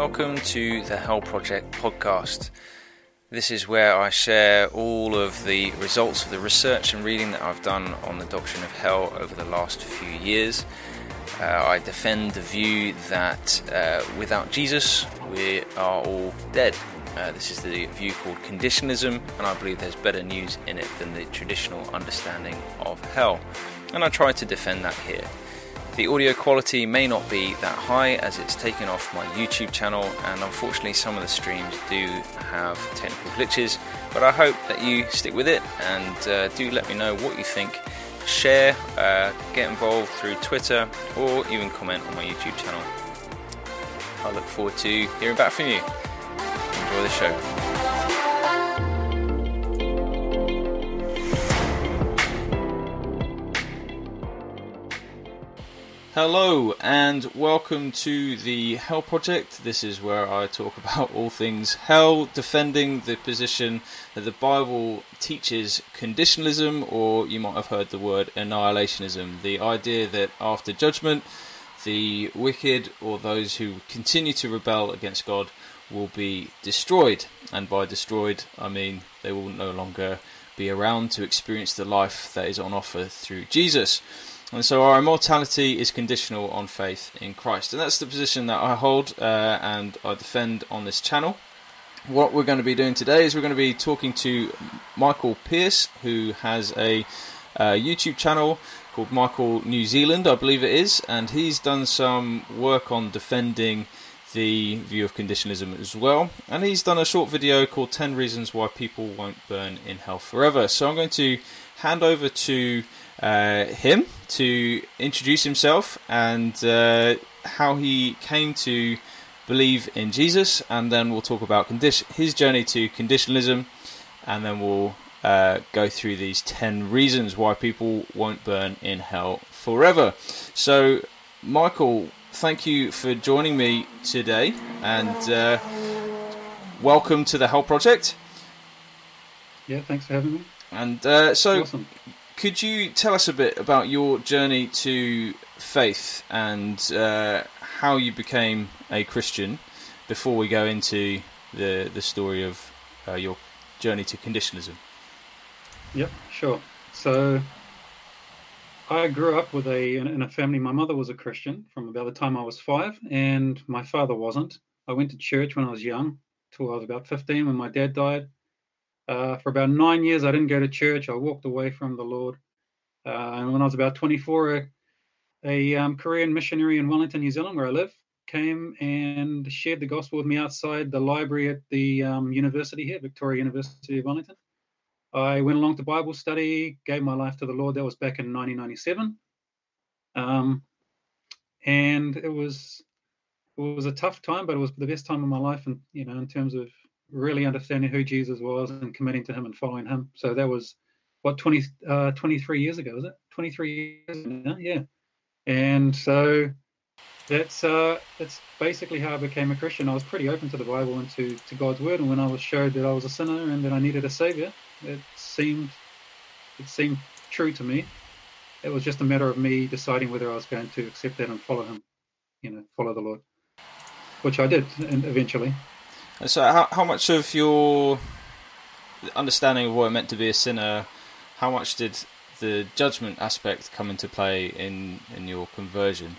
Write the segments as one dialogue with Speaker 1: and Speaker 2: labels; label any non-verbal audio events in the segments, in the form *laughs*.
Speaker 1: welcome to the Hell Project podcast. This is where I share all of the results of the research and reading that I've done on the doctrine of hell over the last few years. Uh, I defend the view that uh, without Jesus, we are all dead. Uh, this is the view called conditionalism, and I believe there's better news in it than the traditional understanding of hell. And I try to defend that here. The audio quality may not be that high as it's taken off my YouTube channel, and unfortunately, some of the streams do have technical glitches. But I hope that you stick with it and uh, do let me know what you think. Share, uh, get involved through Twitter, or even comment on my YouTube channel. I look forward to hearing back from you. Enjoy the show. Hello and welcome to the Hell Project. This is where I talk about all things hell, defending the position that the Bible teaches conditionalism, or you might have heard the word annihilationism the idea that after judgment, the wicked or those who continue to rebel against God will be destroyed. And by destroyed, I mean they will no longer be around to experience the life that is on offer through Jesus. And so our immortality is conditional on faith in Christ. And that's the position that I hold uh, and I defend on this channel. What we're going to be doing today is we're going to be talking to Michael Pearce, who has a uh, YouTube channel called Michael New Zealand, I believe it is, and he's done some work on defending the view of conditionalism as well. And he's done a short video called 10 Reasons Why People Won't Burn in Hell Forever. So I'm going to hand over to uh, him to introduce himself and uh, how he came to believe in Jesus, and then we'll talk about condition- his journey to conditionalism, and then we'll uh, go through these 10 reasons why people won't burn in hell forever. So, Michael, thank you for joining me today, and uh, welcome to the Hell Project.
Speaker 2: Yeah, thanks for having me.
Speaker 1: And uh, so, awesome. Could you tell us a bit about your journey to faith and uh, how you became a Christian before we go into the the story of uh, your journey to conditionalism?
Speaker 2: Yep, sure. So I grew up with a in a family. My mother was a Christian from about the time I was five, and my father wasn't. I went to church when I was young, till I was about 15 when my dad died. Uh, for about nine years, I didn't go to church. I walked away from the Lord. Uh, and when I was about 24, a, a um, Korean missionary in Wellington, New Zealand, where I live, came and shared the gospel with me outside the library at the um, university here, Victoria University of Wellington. I went along to Bible study, gave my life to the Lord. That was back in 1997. Um, and it was it was a tough time, but it was the best time of my life, and you know, in terms of really understanding who Jesus was and committing to Him and following Him. So that was what 20 uh, 23 years ago, is it? 23 years now, yeah. And so that's uh, that's basically how I became a Christian. I was pretty open to the Bible and to, to God's word, and when I was showed that I was a sinner and that I needed a savior, it seemed it seemed true to me. It was just a matter of me deciding whether I was going to accept that and follow Him, you know, follow the Lord, which I did, and eventually.
Speaker 1: So, how, how much of your understanding of what it meant to be a sinner, how much did the judgment aspect come into play in, in your conversion?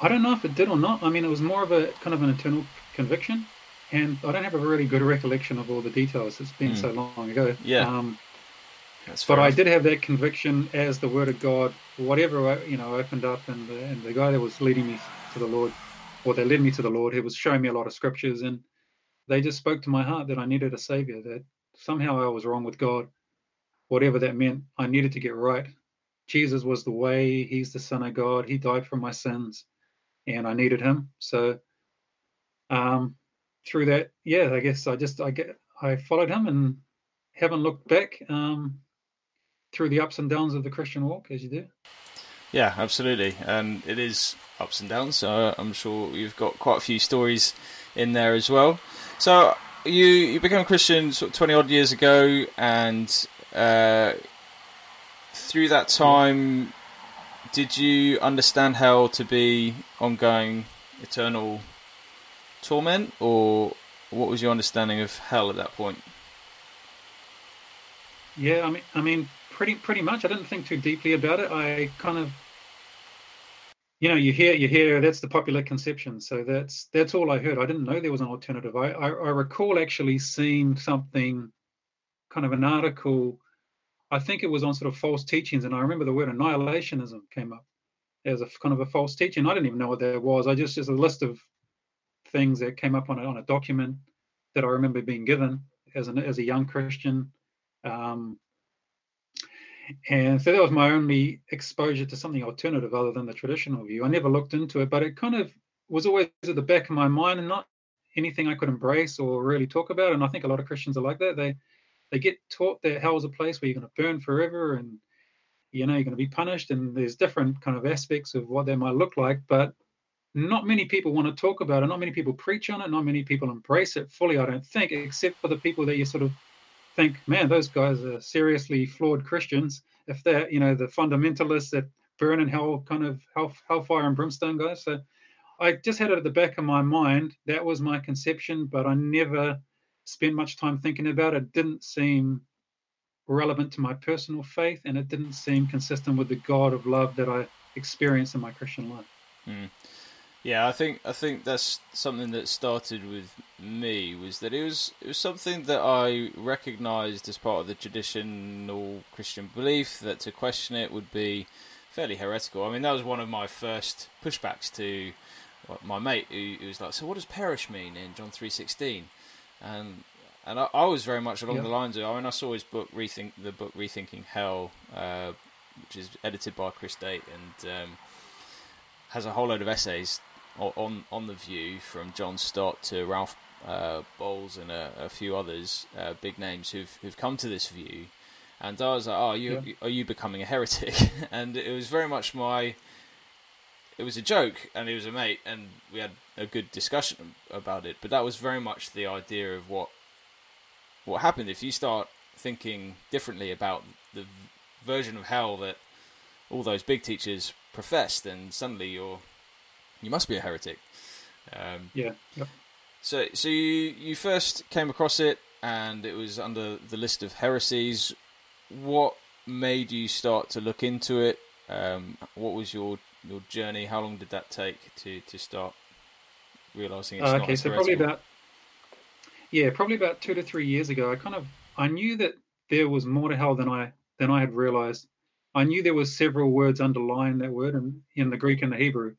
Speaker 2: I don't know if it did or not. I mean, it was more of a kind of an internal conviction, and I don't have a really good recollection of all the details. It's been mm. so long ago.
Speaker 1: Yeah. Um,
Speaker 2: but I did have that conviction as the Word of God, whatever you know, opened up, and the, and the guy that was leading me to the Lord or they led me to the Lord, He was showing me a lot of scriptures, and they just spoke to my heart that I needed a Savior, that somehow I was wrong with God, whatever that meant. I needed to get right. Jesus was the way, He's the Son of God, He died for my sins, and I needed Him. So, um, through that, yeah, I guess I just I get I followed Him and haven't looked back um, through the ups and downs of the Christian walk, as you do.
Speaker 1: Yeah, absolutely, and it is ups and downs. So I'm sure you've got quite a few stories in there as well. So you you became a Christian sort of 20 odd years ago, and uh, through that time, did you understand hell to be ongoing eternal torment, or what was your understanding of hell at that point?
Speaker 2: Yeah, I mean, I mean, pretty pretty much. I didn't think too deeply about it. I kind of, you know, you hear you hear that's the popular conception. So that's that's all I heard. I didn't know there was an alternative. I I, I recall actually seeing something, kind of an article. I think it was on sort of false teachings, and I remember the word annihilationism came up as a kind of a false teaching. I didn't even know what that was. I just just a list of things that came up on a, on a document that I remember being given as an as a young Christian. Um, and so that was my only exposure to something alternative other than the traditional view. I never looked into it, but it kind of was always at the back of my mind and not anything I could embrace or really talk about. And I think a lot of Christians are like that. They they get taught that hell is a place where you're going to burn forever and you know you're going to be punished and there's different kind of aspects of what that might look like but not many people want to talk about it not many people preach on it not many people embrace it fully i don't think except for the people that you sort of think man those guys are seriously flawed christians if they're you know the fundamentalists that burn in hell kind of hell, hellfire and brimstone guys so i just had it at the back of my mind that was my conception but i never spent much time thinking about it, it didn't seem relevant to my personal faith, and it didn't seem consistent with the God of love that I experienced in my Christian life.
Speaker 1: Mm. Yeah, I think I think that's something that started with me was that it was it was something that I recognised as part of the traditional Christian belief that to question it would be fairly heretical. I mean, that was one of my first pushbacks to my mate who, who was like, "So what does perish mean in John three16? And and I, I, was very much along yeah. the lines of. I mean, I saw his book, rethink the book, rethinking hell, uh, which is edited by Chris Date and um, has a whole load of essays on on the view from John Stott to Ralph uh, Bowles and a, a few others, uh, big names who've who've come to this view. And I was like, "Oh, are you yeah. are you becoming a heretic?" *laughs* and it was very much my. It was a joke, and he was a mate, and we had a good discussion about it. But that was very much the idea of what what happened if you start thinking differently about the version of hell that all those big teachers profess, then suddenly you're you must be a heretic.
Speaker 2: Um, yeah. Yep.
Speaker 1: So, so you you first came across it, and it was under the list of heresies. What made you start to look into it? Um, what was your your journey? How long did that take to to start realizing it's uh,
Speaker 2: okay, so probably about yeah, probably about two to three years ago, I kind of I knew that there was more to hell than I than I had realized. I knew there was several words underlying that word in, in the Greek and the Hebrew,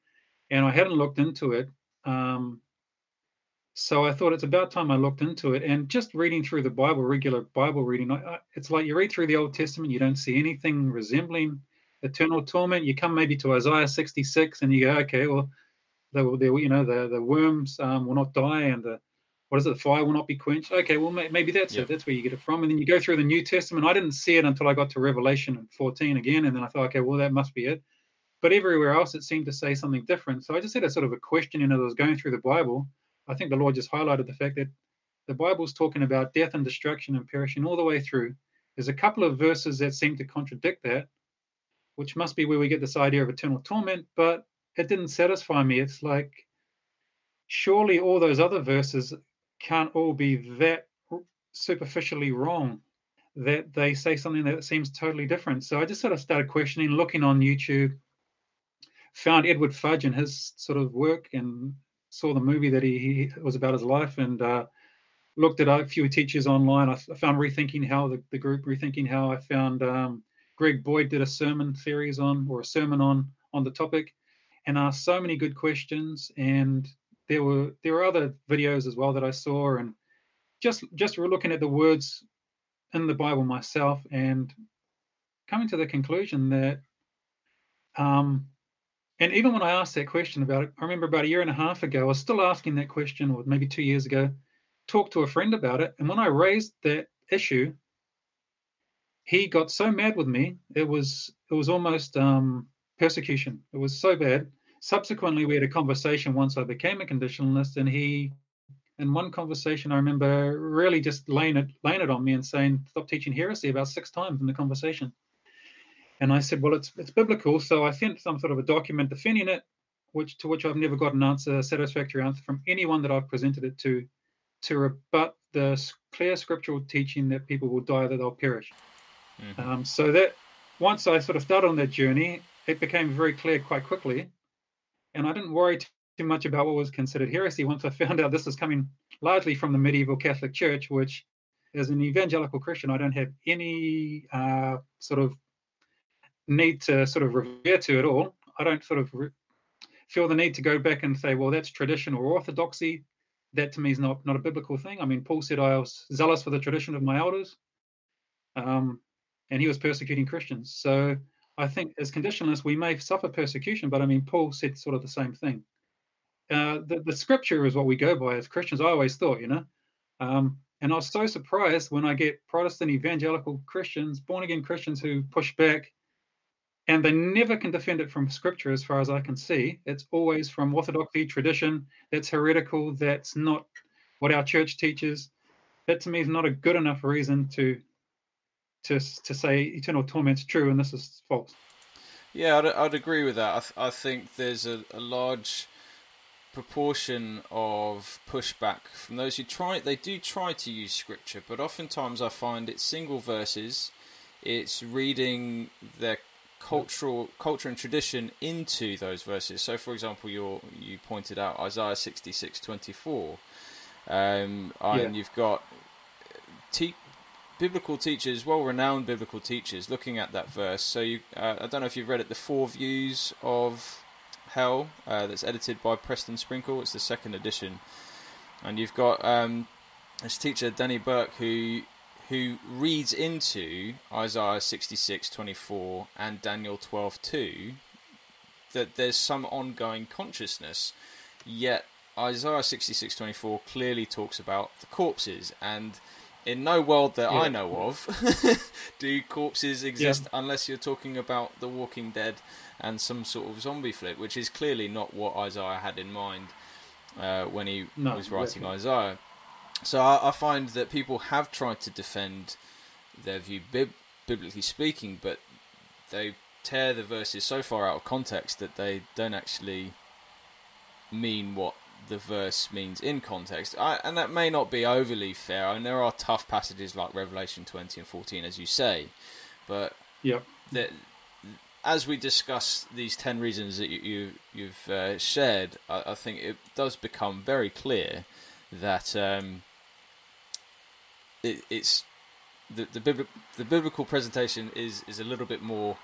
Speaker 2: and I hadn't looked into it. Um, so I thought it's about time I looked into it. And just reading through the Bible, regular Bible reading, I, I, it's like you read through the Old Testament, you don't see anything resembling eternal torment. You come maybe to Isaiah 66, and you go, okay, well, the, the you know the the worms um, will not die, and the what is it? The fire will not be quenched. Okay, well maybe that's yep. it. That's where you get it from. And then you go through the New Testament. I didn't see it until I got to Revelation 14 again, and then I thought, okay, well that must be it. But everywhere else it seemed to say something different. So I just had a sort of a question, you know, I was going through the Bible. I think the Lord just highlighted the fact that the Bible's talking about death and destruction and perishing all the way through. There's a couple of verses that seem to contradict that, which must be where we get this idea of eternal torment, but it didn't satisfy me. It's like surely all those other verses can't all be that superficially wrong that they say something that seems totally different. So I just sort of started questioning, looking on YouTube, found Edward Fudge and his sort of work, and saw the movie that he, he was about his life, and uh, looked at a few teachers online. I, found Rethinking Hell the, the group Rethinking Hell I found um, Greg Boyd did a sermon series on, or a sermon on on the topic, and asked so many good questions and there were there were other videos as well that I saw, and just just looking at the words in the Bible myself, and coming to the conclusion that, um, and even when I asked that question about it, I remember about a year and a half ago, I was still asking that question, or maybe two years ago, talked to a friend about it, and when I raised that issue, he got so mad with me, it was it was almost um, persecution. It was so bad subsequently, we had a conversation once I became a conditionalist, and he, in one conversation, I remember really just laying it, laying it on me and saying, "Stop teaching heresy" about six times in the conversation. And I said, "Well, it's it's biblical." So I sent some sort of a document defending it. which to which I've never got an answer, a satisfactory answer from anyone that I've presented it to, to rebut the clear scriptural teaching that people will die, that they'll perish. Mm-hmm. Um, so that once I sort of started on that journey, it became very clear quite quickly, and I didn't worry too much about what was considered heresy once I *laughs* found out this was coming largely from the medieval Catholic Church, which as an evangelical Christian, I don't have any uh, sort of need to sort of revere to at all. I don't sort of re- feel the need to go back and say, well, that's tradition or orthodoxy. That to me is not not a biblical thing. I mean, Paul said I was zealous for the tradition of my elders, um, and he was persecuting Christians. So I think as conditionalists we may suffer persecution, but I mean, Paul said sort of the same thing. Uh, the, the scripture is what we go by as Christians. I always thought, you know, um, and I was so surprised when I get Protestant evangelical Christians, born again Christians who push back and they never can defend it from scripture as far as I can see. It's always from orthodoxy, tradition, that's heretical, that's not what our church teaches. That to me is not a good enough reason to to to say eternal torment's true and this is false.
Speaker 1: Yeah, I'd, I'd agree with that. I, th- I think there's a, a large proportion of pushback from those who try they do try to use scripture but oftentimes i find it's single verses it's reading their cultural culture and tradition into those verses so for example you you pointed out isaiah 66 24 um, yeah. and you've got te- biblical teachers well renowned biblical teachers looking at that verse so you uh, i don't know if you've read it the four views of Hell uh, that's edited by Preston Sprinkle. It's the second edition, and you've got um, this teacher Danny Burk who who reads into Isaiah 66:24 and Daniel 12:2 that there's some ongoing consciousness, yet Isaiah 66:24 clearly talks about the corpses and in no world that yeah. I know of *laughs* do corpses exist yeah. unless you're talking about The Walking Dead and some sort of zombie flip, which is clearly not what Isaiah had in mind uh, when he no, was writing definitely. Isaiah. So I, I, find that people have tried to defend their view, bib- biblically speaking, but they tear the verses so far out of context that they don't actually mean what the verse means in context. I, and that may not be overly fair. I and there are tough passages like Revelation 20 and 14, as you say, but
Speaker 2: yep.
Speaker 1: as we discuss these 10 reasons that you, you, have uh, shared, I, I, think it does become very clear that um, it, it's the, the, the, biblical presentation is, is a little bit more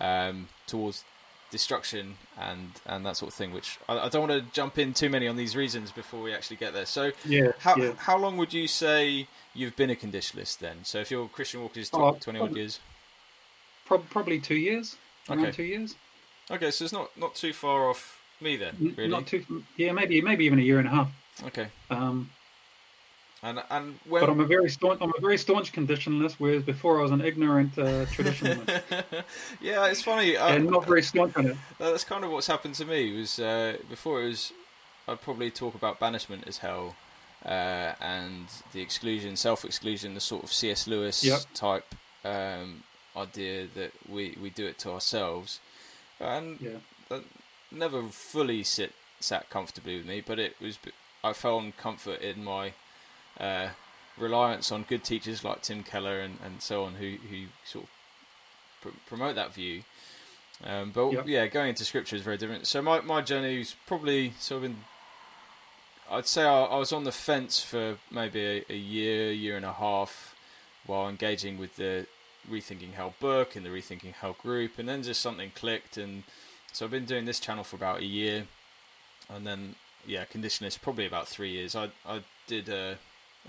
Speaker 1: um, towards destruction and and that sort of thing. Which I, I, don't want to jump in too many on these reasons before we actually get there. So,
Speaker 2: yeah,
Speaker 1: how
Speaker 2: yeah.
Speaker 1: how long would you say you've been a conditionalist then? So, if you're Christian Walker's oh, twenty odd years,
Speaker 2: probably two years, around okay. two years.
Speaker 1: Okay, so it's not not too far off me then. Really,
Speaker 2: not too. Yeah, maybe maybe even a year and a half.
Speaker 1: Okay.
Speaker 2: Um,
Speaker 1: and and when...
Speaker 2: But I'm a very staunch I'm a very staunch conditionalist, whereas before I was an ignorant uh, traditionalist. *laughs*
Speaker 1: yeah, it's funny.
Speaker 2: and not very staunch on it.
Speaker 1: That's kind of what's happened to me. Was uh, before it was I'd probably talk about banishment as hell. Uh, and the exclusion, self-exclusion, the sort of C.S. Lewis
Speaker 2: yep.
Speaker 1: type um, idea that we, we do it to ourselves, and
Speaker 2: yeah.
Speaker 1: that never fully sit sat comfortably with me. But it was I found comfort in my uh, reliance on good teachers like Tim Keller and, and so on, who who sort of pr- promote that view. Um, but yep. yeah, going into scripture is very different. So my my journey was probably sort of in. I'd say I, I was on the fence for maybe a, a, year, year and a half, while engaging with the Rethinking Hell book and the Rethinking Hell group, and then just something clicked, and so I've been doing this channel for about a year, and then yeah, conditionist probably about three years. I I did a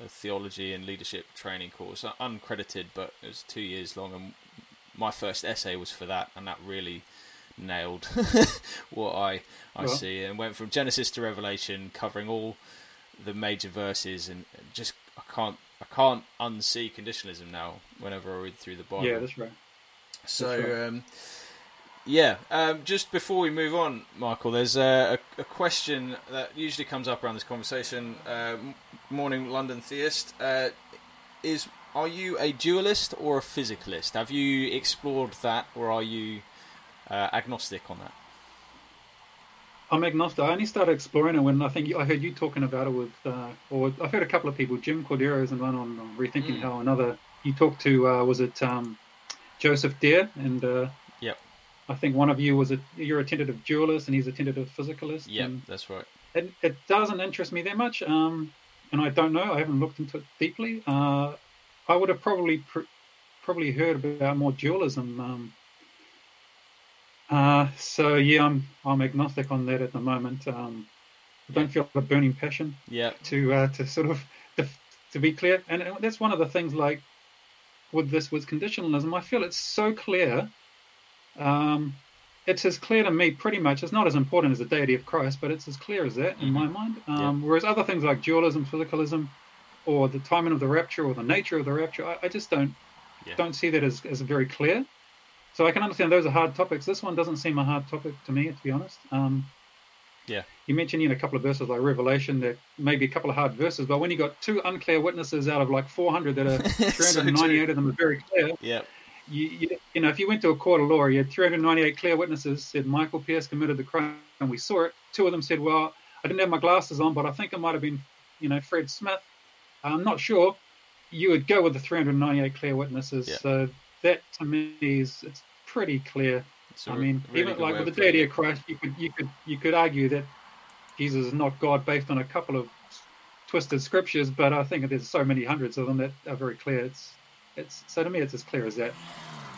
Speaker 1: a theology and leadership training course, uh, uncredited, but it was two years long, and my first essay was for that, and that really nailed *laughs* what I I well. see, and went from Genesis to Revelation, covering all the major verses, and just I can't I can't unsee conditionalism now whenever I read through the Bible.
Speaker 2: Yeah, that's right.
Speaker 1: So. That's right. Um, yeah, um, just before we move on, Michael, there's a, a, a, question that usually comes up around this conversation. Uh, morning, London theist. Uh, is are you a dualist or a physicalist? Have you explored that, or are you uh, agnostic on that?
Speaker 2: I'm agnostic. I only started exploring it when I think I heard you talking about it with, uh, or I've heard a couple of people. Jim Cordero is one on Rethinking mm. Hell. Another you talked to uh, was it um, Joseph Dare and uh. I think one of you was a you're a tentative dualist and he's a tentative physicalist.
Speaker 1: Yeah, that's right.
Speaker 2: It, it doesn't interest me that much, um, and I don't know. I haven't looked into it deeply. Uh, I would have probably pr- probably heard about more dualism. Um, uh, so yeah, I'm I'm agnostic on that at the moment. Um, I don't feel a burning passion.
Speaker 1: Yeah.
Speaker 2: To uh, to sort of to, to be clear, and that's one of the things like with this with conditionalism. I feel it's so clear. Um, it's as clear to me, pretty much. It's not as important as the deity of Christ, but it's as clear as that in mm-hmm. my mind. Um, yeah. Whereas other things like dualism, physicalism, or the timing of the rapture, or the nature of the rapture, I, I just don't yeah. don't see that as, as very clear. So I can understand those are hard topics. This one doesn't seem a hard topic to me, to be honest. Um,
Speaker 1: yeah.
Speaker 2: You mentioned in a couple of verses like Revelation that maybe a couple of hard verses, but when you got two unclear witnesses out of like 400 that are 398 *laughs* so of them are very clear.
Speaker 1: Yeah.
Speaker 2: You, you, you, know, if you went to a court of law, you had 398 clear witnesses said Michael Pearce committed the crime and we saw it. Two of them said, well, I didn't have my glasses on, but I think it might have been, you know, Fred Smith. I'm not sure. You would go with the 398 clear witnesses. Yeah. So that to me is it's pretty clear. It's I mean, really even like with the deity of Christ, you could you could you could argue that Jesus is not God based on a couple of twisted scriptures, but I think there's so many hundreds of them that are very clear. It's it's so to me it's as clear as that.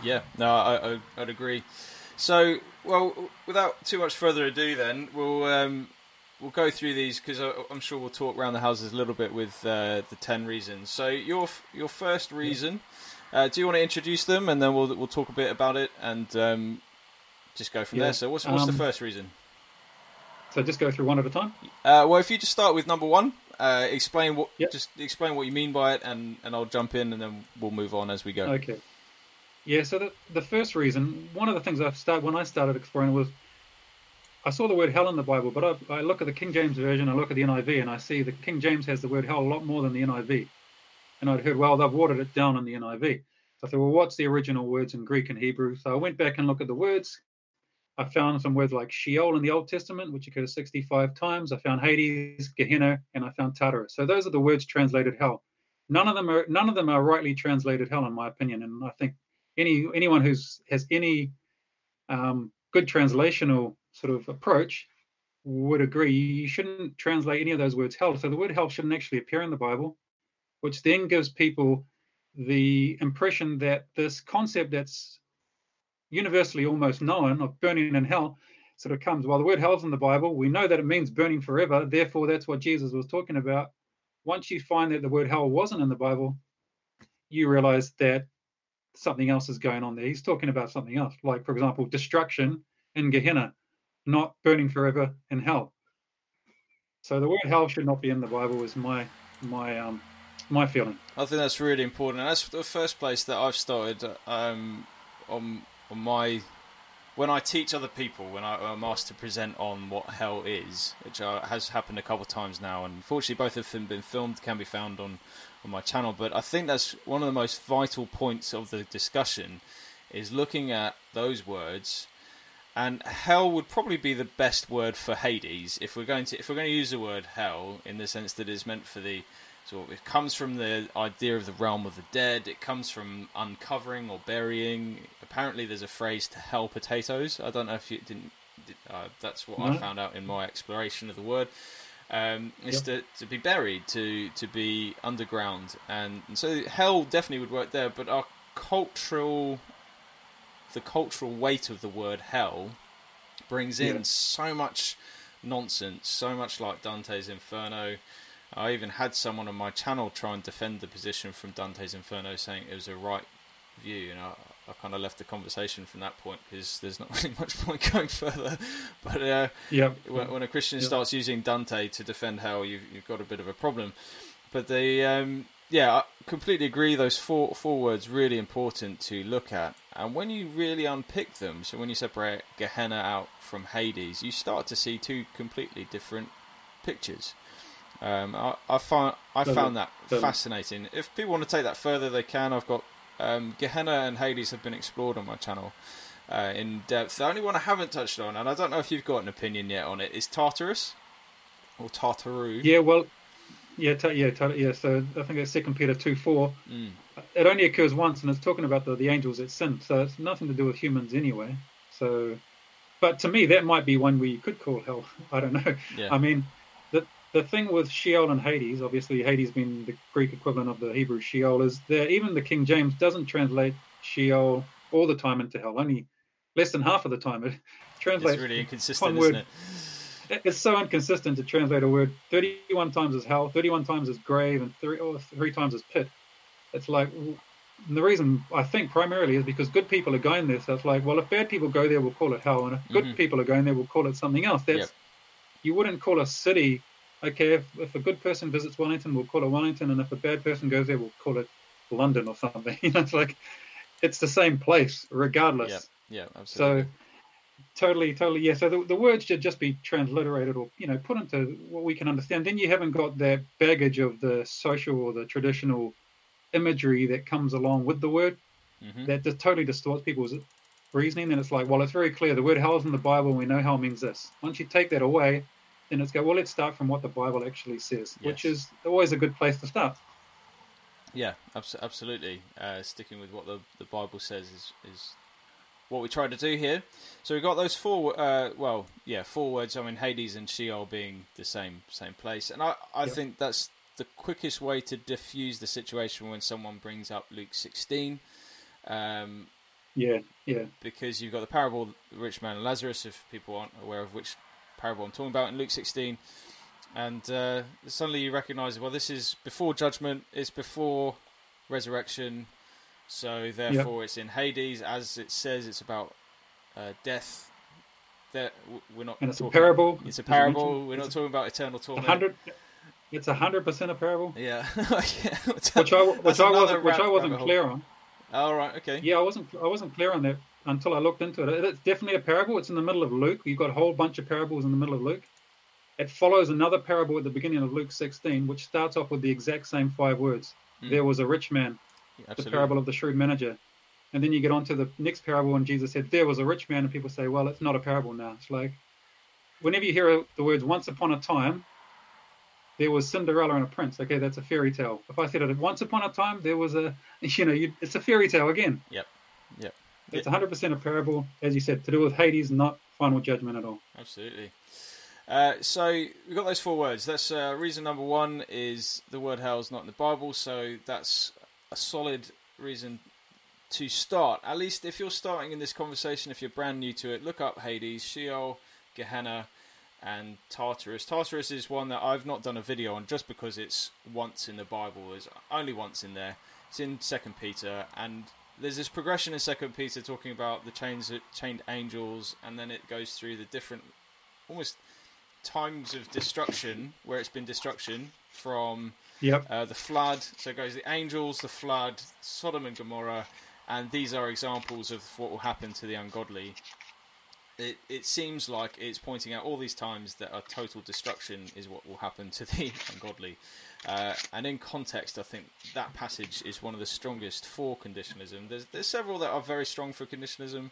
Speaker 1: Yeah, no, I, I would agree. So, well, without too much further ado, then we'll um, we'll go through these because I'm sure we'll talk around the houses a little bit with uh, the ten reasons. So your your first reason. Yeah uh, do you want to introduce them, and then we'll we'll talk a bit about it and um, just go from yeah. there. So, what's what's um, the first reason?
Speaker 2: So, just go through one at a time.
Speaker 1: Uh, well, if you just start with number one, uh, explain what yep. just explain what you mean by it, and, and I'll jump in, and then we'll move on as we go.
Speaker 2: Okay. Yeah. So the the first reason, one of the things I started when I started exploring was I saw the word hell in the Bible, but I, I, look at the King James version, I look at the NIV, and I see the King James has the word hell a lot more than the NIV. And I'd heard, well, they've watered it down in the NIV. So I thought, well, what's the original words in Greek and Hebrew? So I went back and looked at the words. I found some words like Sheol in the Old Testament, which occurs 65 times. I found Hades, Gehenna, and I found Tartarus. So those are the words translated hell. None of them are none of them are rightly translated hell, in my opinion. And I think any anyone who's has any um, good translational sort of approach would agree you shouldn't translate any of those words hell. So the word hell shouldn't actually appear in the Bible which then gives people the impression that this concept that's universally almost known of burning in hell sort of comes. While the word hell's in the Bible. We know that it means burning forever. Therefore, that's what Jesus was talking about. Once you find that the word hell wasn't in the Bible, you realize that something else is going on there. He's talking about something else, like, for example, destruction in Gehenna, not burning forever in hell. So the word hell should not be in the Bible, is my my um, my feeling.
Speaker 1: I think that's really important, and that's the first place that I've started um, on on my when I teach other people when I, am asked to present on what hell is, which uh, has happened a couple of times now, and fortunately both of them been filmed, can be found on on my channel. But I think that's one of the most vital points of the discussion is looking at those words. And hell would probably be the best word for Hades if we're going to if we're going to use the word hell in the sense that it's meant for the so it comes from the idea of the realm of the dead. It comes from uncovering or burying. Apparently, there's a phrase to hell potatoes. I don't know if you didn't. Uh, that's what no. I found out in my exploration of the word. Um, is yep. to, to be buried, to to be underground, and, and so hell definitely would work there. But our cultural, the cultural weight of the word hell, brings in yeah. so much nonsense, so much like Dante's Inferno. I even had someone on my channel try and defend the position from Dante's Inferno, saying it was a right view, and I, I kind of left the conversation from that point because there's not *laughs* really much point going further. But uh,
Speaker 2: yeah,
Speaker 1: when, when, a Christian starts using Dante to defend hell, you've, you've got a bit of a problem. But the um, yeah, I completely agree. Those four four words really important to look at, and when you really unpick them, so when you separate Gehenna out from Hades, you start to see two completely different pictures. Um, I, I, found I found that fascinating. If people want to take that further, they can. I've got um, Gehenna and Hades have been explored on my channel, uh, in depth. The only one I haven't touched on, and I don't know if you've got an opinion yet on it, is Tartarus or Tartaru.
Speaker 2: Yeah, well, yeah, ta- yeah, ta- yeah. So I think it's Second Peter two four.
Speaker 1: Mm.
Speaker 2: It only occurs once, and it's talking about the, the angels that sin. So it's nothing to do with humans anyway. So, but to me, that might be one we could call hell. *laughs* I don't know.
Speaker 1: Yeah.
Speaker 2: I mean, the thing with Sheol and Hades, obviously Hades being the Greek equivalent of the Hebrew Sheol, is that even the King James doesn't translate Sheol all the time into hell. Only less than half of the time it *laughs* translates.
Speaker 1: It's really inconsistent,
Speaker 2: one
Speaker 1: isn't it?
Speaker 2: It's so inconsistent to translate a word 31 times as hell, 31 times as grave, and three or three times as pit. It's like and the reason I think primarily is because good people are going there. So it's like, well, if bad people go there, we'll call it hell, and if good
Speaker 1: Mhm.
Speaker 2: people are going there, we'll call it something else. That's
Speaker 1: Yep.
Speaker 2: you wouldn't call a city. Okay, if, if a good person visits Wellington, we'll call it Wellington, and if a bad person goes there, we'll call it London or something. *laughs* You know, it's like it's the same place regardless.
Speaker 1: Yeah, yeah, absolutely.
Speaker 2: So totally, totally, yeah. So the, the words should just be transliterated or you know put into what we can understand. Then you haven't got that baggage of the social or the traditional imagery that comes along with the word
Speaker 1: hmm
Speaker 2: that just totally distorts people's reasoning. Then it's like, well, it's very clear. The word hell is in the Bible. and We know hell means this. Once you take that away, then it's go. Well, let's start from what the Bible actually says, which is always a good place to start.
Speaker 1: Yeah, abs- absolutely. Uh, sticking with what the, the Bible says is, is what we try to do here. So we've got those four, uh, well, yeah, four words. I mean, Hades and Sheol being the same same place, and I, I
Speaker 2: Yep.
Speaker 1: think that's the quickest way to diffuse the situation when someone brings up Luke sixteen. Um,
Speaker 2: Yeah, yeah,
Speaker 1: because you've got the parable of the rich man and Lazarus, if people aren't aware of which parable I'm talking about in Luke 16. And uh, suddenly you recognize, well, this is before judgment, it's before resurrection, so therefore it's in Hades. As it says, it's about uh, death. That we're not.
Speaker 2: and it's a parable.
Speaker 1: It's a
Speaker 2: as I mentioned.
Speaker 1: parable. We're not talking about eternal torment.
Speaker 2: hundred. It's a hundred percent a parable.
Speaker 1: Yeah. *laughs* yeah.
Speaker 2: which I which
Speaker 1: That's
Speaker 2: I wasn't which I wasn't
Speaker 1: hole.
Speaker 2: clear on.
Speaker 1: All right. Okay.
Speaker 2: Yeah, I wasn't I wasn't clear on that until I looked into it. It's definitely a parable. It's in the middle of Luke. You've got a whole bunch of parables in the middle of Luke. It follows another parable at the beginning of Luke 16, which starts off with the exact same five words.
Speaker 1: Mm.
Speaker 2: There was a rich man, the parable of the shrewd manager. And then you get on to the next parable, and Jesus said, There was a rich man, and people say, Well, it's not a parable now. It's like, whenever you hear the words once upon a time, there was Cinderella and a prince. Okay, that's a fairy tale. If I said it once upon a time, there was a, *laughs* you know, you, it's a fairy tale again.
Speaker 1: Yep. Yep.
Speaker 2: It's 100% a parable, as you said, to do with Hades, not final judgment at all.
Speaker 1: Absolutely. Uh, so we've got those four words. That's uh, reason number one is the word hell is not in the Bible, so that's a solid reason to start. At least if you're starting in this conversation, if you're brand new to it, look up Hades, Sheol, Gehenna, and Tartarus. Tartarus is one that I've not done a video on just because it's once in the Bible. It's only once in there. It's in Second Peter, and there's this progression in Second Peter talking about the chains, chained angels, and then it goes through the different, almost times of destruction where it's been destruction from
Speaker 2: Yep.
Speaker 1: uh, the flood. So it goes the angels, the flood, Sodom and Gomorrah, and these are examples of what will happen to the ungodly. It, it seems like it's pointing out all these times that a total destruction is what will happen to the *laughs* ungodly. Uh, and in context, I think that passage is one of the strongest for conditionalism. There's, there's several that are very strong for conditionalism,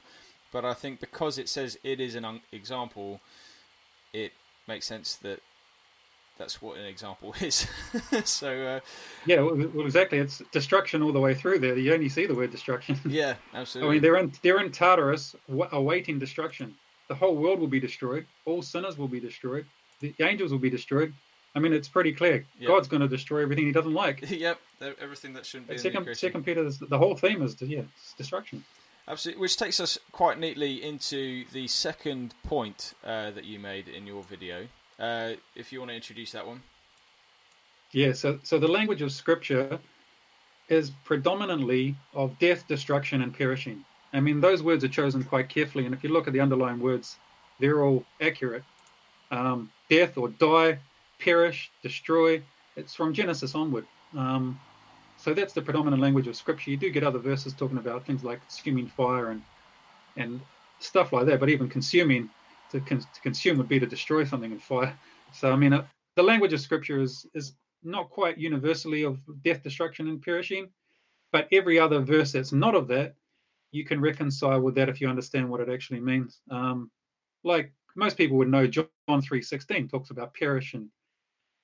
Speaker 1: but I think because it says it is an un- example, it makes sense that that's what an example *laughs* is. *laughs* so uh,
Speaker 2: Yeah, well, well, exactly. It's destruction all the way through there. You only see the word destruction. *laughs*
Speaker 1: yeah, absolutely.
Speaker 2: I mean, they're in they're in Tartarus, awaiting destruction. The whole world will be destroyed. All sinners will be destroyed. The angels will be destroyed. I mean, it's pretty clear.
Speaker 1: Yeah.
Speaker 2: God's going to destroy everything He doesn't like.
Speaker 1: yep, everything that shouldn't be
Speaker 2: Second. Second Peter, the whole theme is yeah, destruction.
Speaker 1: Absolutely, which takes us quite neatly into the second point uh, that you made in your video. Uh, if you want to introduce that one.
Speaker 2: Yeah, so so the language of Scripture is predominantly of death, destruction, and perishing. I mean, those words are chosen quite carefully, and if you look at the underlying words, they're all accurate. Um, death or die, perish, destroy. It's from Genesis onward. Um, so that's the predominant language of Scripture. You do get other verses talking about things like consuming fire and and stuff like that, but even consuming to, con- to consume would be to destroy something in fire. So I mean, uh, the language of Scripture is is not quite universally of death, destruction, and perishing, but every other verse that's not of that, you can reconcile with that if you understand what it actually means. Um, like most people would know, John 3:16 talks about perish and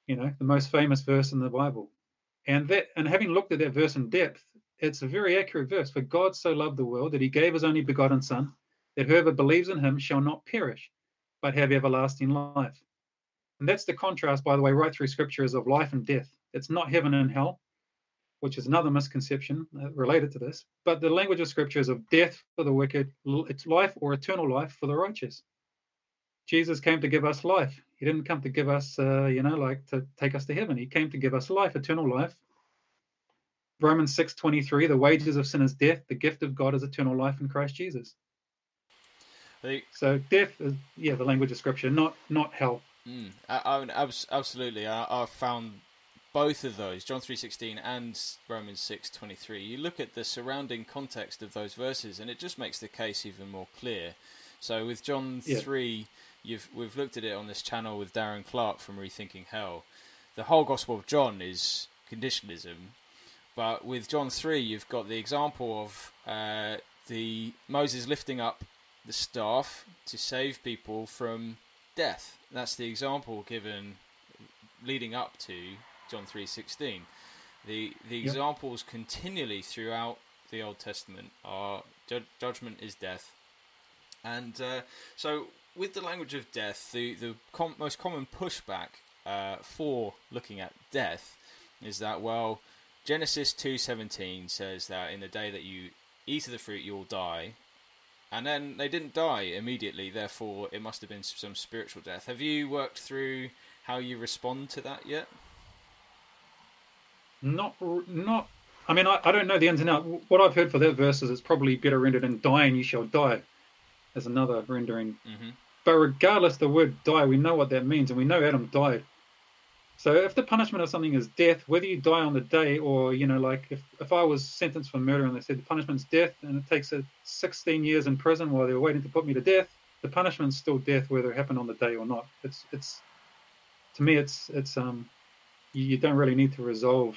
Speaker 2: you know the most famous verse in the Bible. And that and having looked at that verse in depth, it's a very accurate verse. For God so loved the world that he gave his only begotten Son, that whoever believes in him shall not perish, but have everlasting life. And that's the contrast, by the way, right through scripture is of life and death. It's not heaven and hell, which is another misconception uh, related to this. But the language of scripture is of death for the wicked, it's life or eternal life for the righteous. Jesus came to give us life. He didn't come to give us, uh, you know, like to take us to heaven. He came to give us life, eternal life. Romans 6:23, the wages of sin is death. The gift of God is eternal life in Christ Jesus. So death is, yeah, the language of Scripture, not not hell.
Speaker 1: Mm, I, I, absolutely. I, I found both of those, John 3:16 and Romans 6:23. You look at the surrounding context of those verses, and it just makes the case even more clear. So with John yeah. 3, you've we've looked at it on this channel with Darren Clark from Rethinking Hell. The whole Gospel of John is conditionalism, but with John 3, you've got the example of uh, the Moses lifting up the staff to save people from death. That's the example given leading up to John 3:16. The the yep. examples continually throughout the Old Testament are ju- judgment is death, and uh, so with the language of death, the the com- most common pushback uh, for looking at death is that well, Genesis 2:17 says that in the day that you eat of the fruit you will die, and then they didn't die immediately. Therefore, it must have been some spiritual death. Have you worked through how you respond to that yet?
Speaker 2: Not, not. I mean, I, I don't know the ins and outs. What I've heard for that verse is it's probably better rendered in "die and you shall die," as another rendering. Mm-hmm. But regardless, the word "die," we know what that means, and we know Adam died. So if the punishment of something is death, whether you die on the day or you know, like if, if I was sentenced for murder and they said the punishment's death and it takes a 16 years in prison while they're waiting to put me to death, the punishment's still death whether it happened on the day or not. It's it's to me it's it's um you, you don't really need to resolve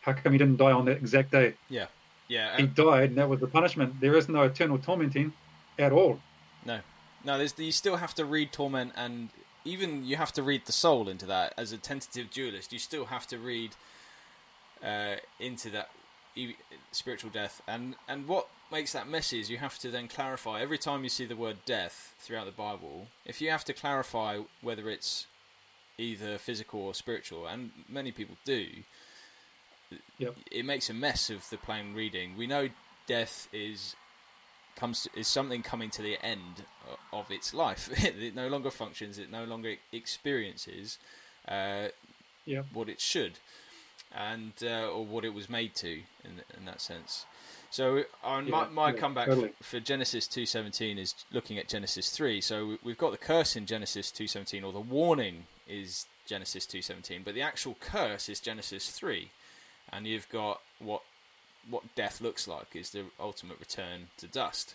Speaker 2: how come he didn't die on that exact day.
Speaker 1: Yeah, yeah.
Speaker 2: He died, and that was the punishment. There is no eternal tormenting at all.
Speaker 1: No, no. There's you still have to read torment and even you have to read the soul into that as a tentative dualist. You still have to read uh, into that spiritual death, and and what makes that messy is you have to then clarify every time you see the word death throughout the Bible. If you have to clarify whether it's either physical or spiritual, and many people do,
Speaker 2: yep.
Speaker 1: it makes a mess of the plain reading. We know death is comes to, is something coming to the end of its life. *laughs* it no longer functions. It no longer experiences uh,
Speaker 2: yep.
Speaker 1: what it should, and uh, or what it was made to in in that sense. So uh, yeah, my, my yeah, comeback totally. for Genesis two seventeen is looking at Genesis three. So we've got the curse in Genesis two seventeen, or the warning is Genesis two seventeen, but the actual curse is Genesis three, and you've got what what death looks like is the ultimate return to dust.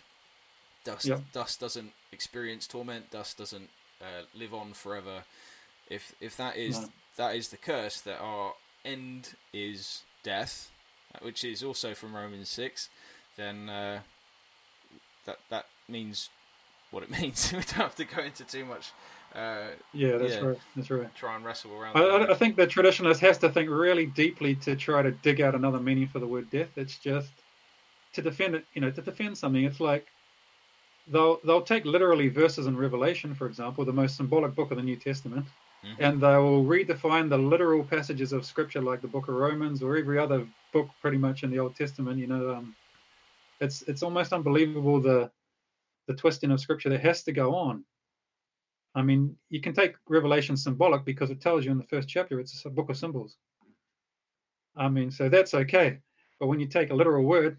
Speaker 1: Dust yep. dust doesn't experience torment. Dust doesn't uh, live on forever. If if that is no. that is the curse that our end is death, uh, which is also from Romans six, then uh, that that means what it *laughs* means. we don't have to go into too much uh,
Speaker 2: yeah, that's yeah, right. That's right.
Speaker 1: Try and wrestle around.
Speaker 2: I, I, think the traditionalist has to think really deeply to try to dig out another meaning for the word death. It's just to defend it. You know, to defend something. It's like they'll they'll take literally verses in Revelation, for example, the most symbolic book of the New Testament, mm-hmm. and they will redefine the literal passages of Scripture, like the Book of Romans or every other book, pretty much in the Old Testament. You know, um, it's it's almost unbelievable the the twisting of Scripture that has to go on I mean, you can take Revelation symbolic because it tells you in the first chapter it's a book of symbols. I mean, so that's okay. But when you take a literal word,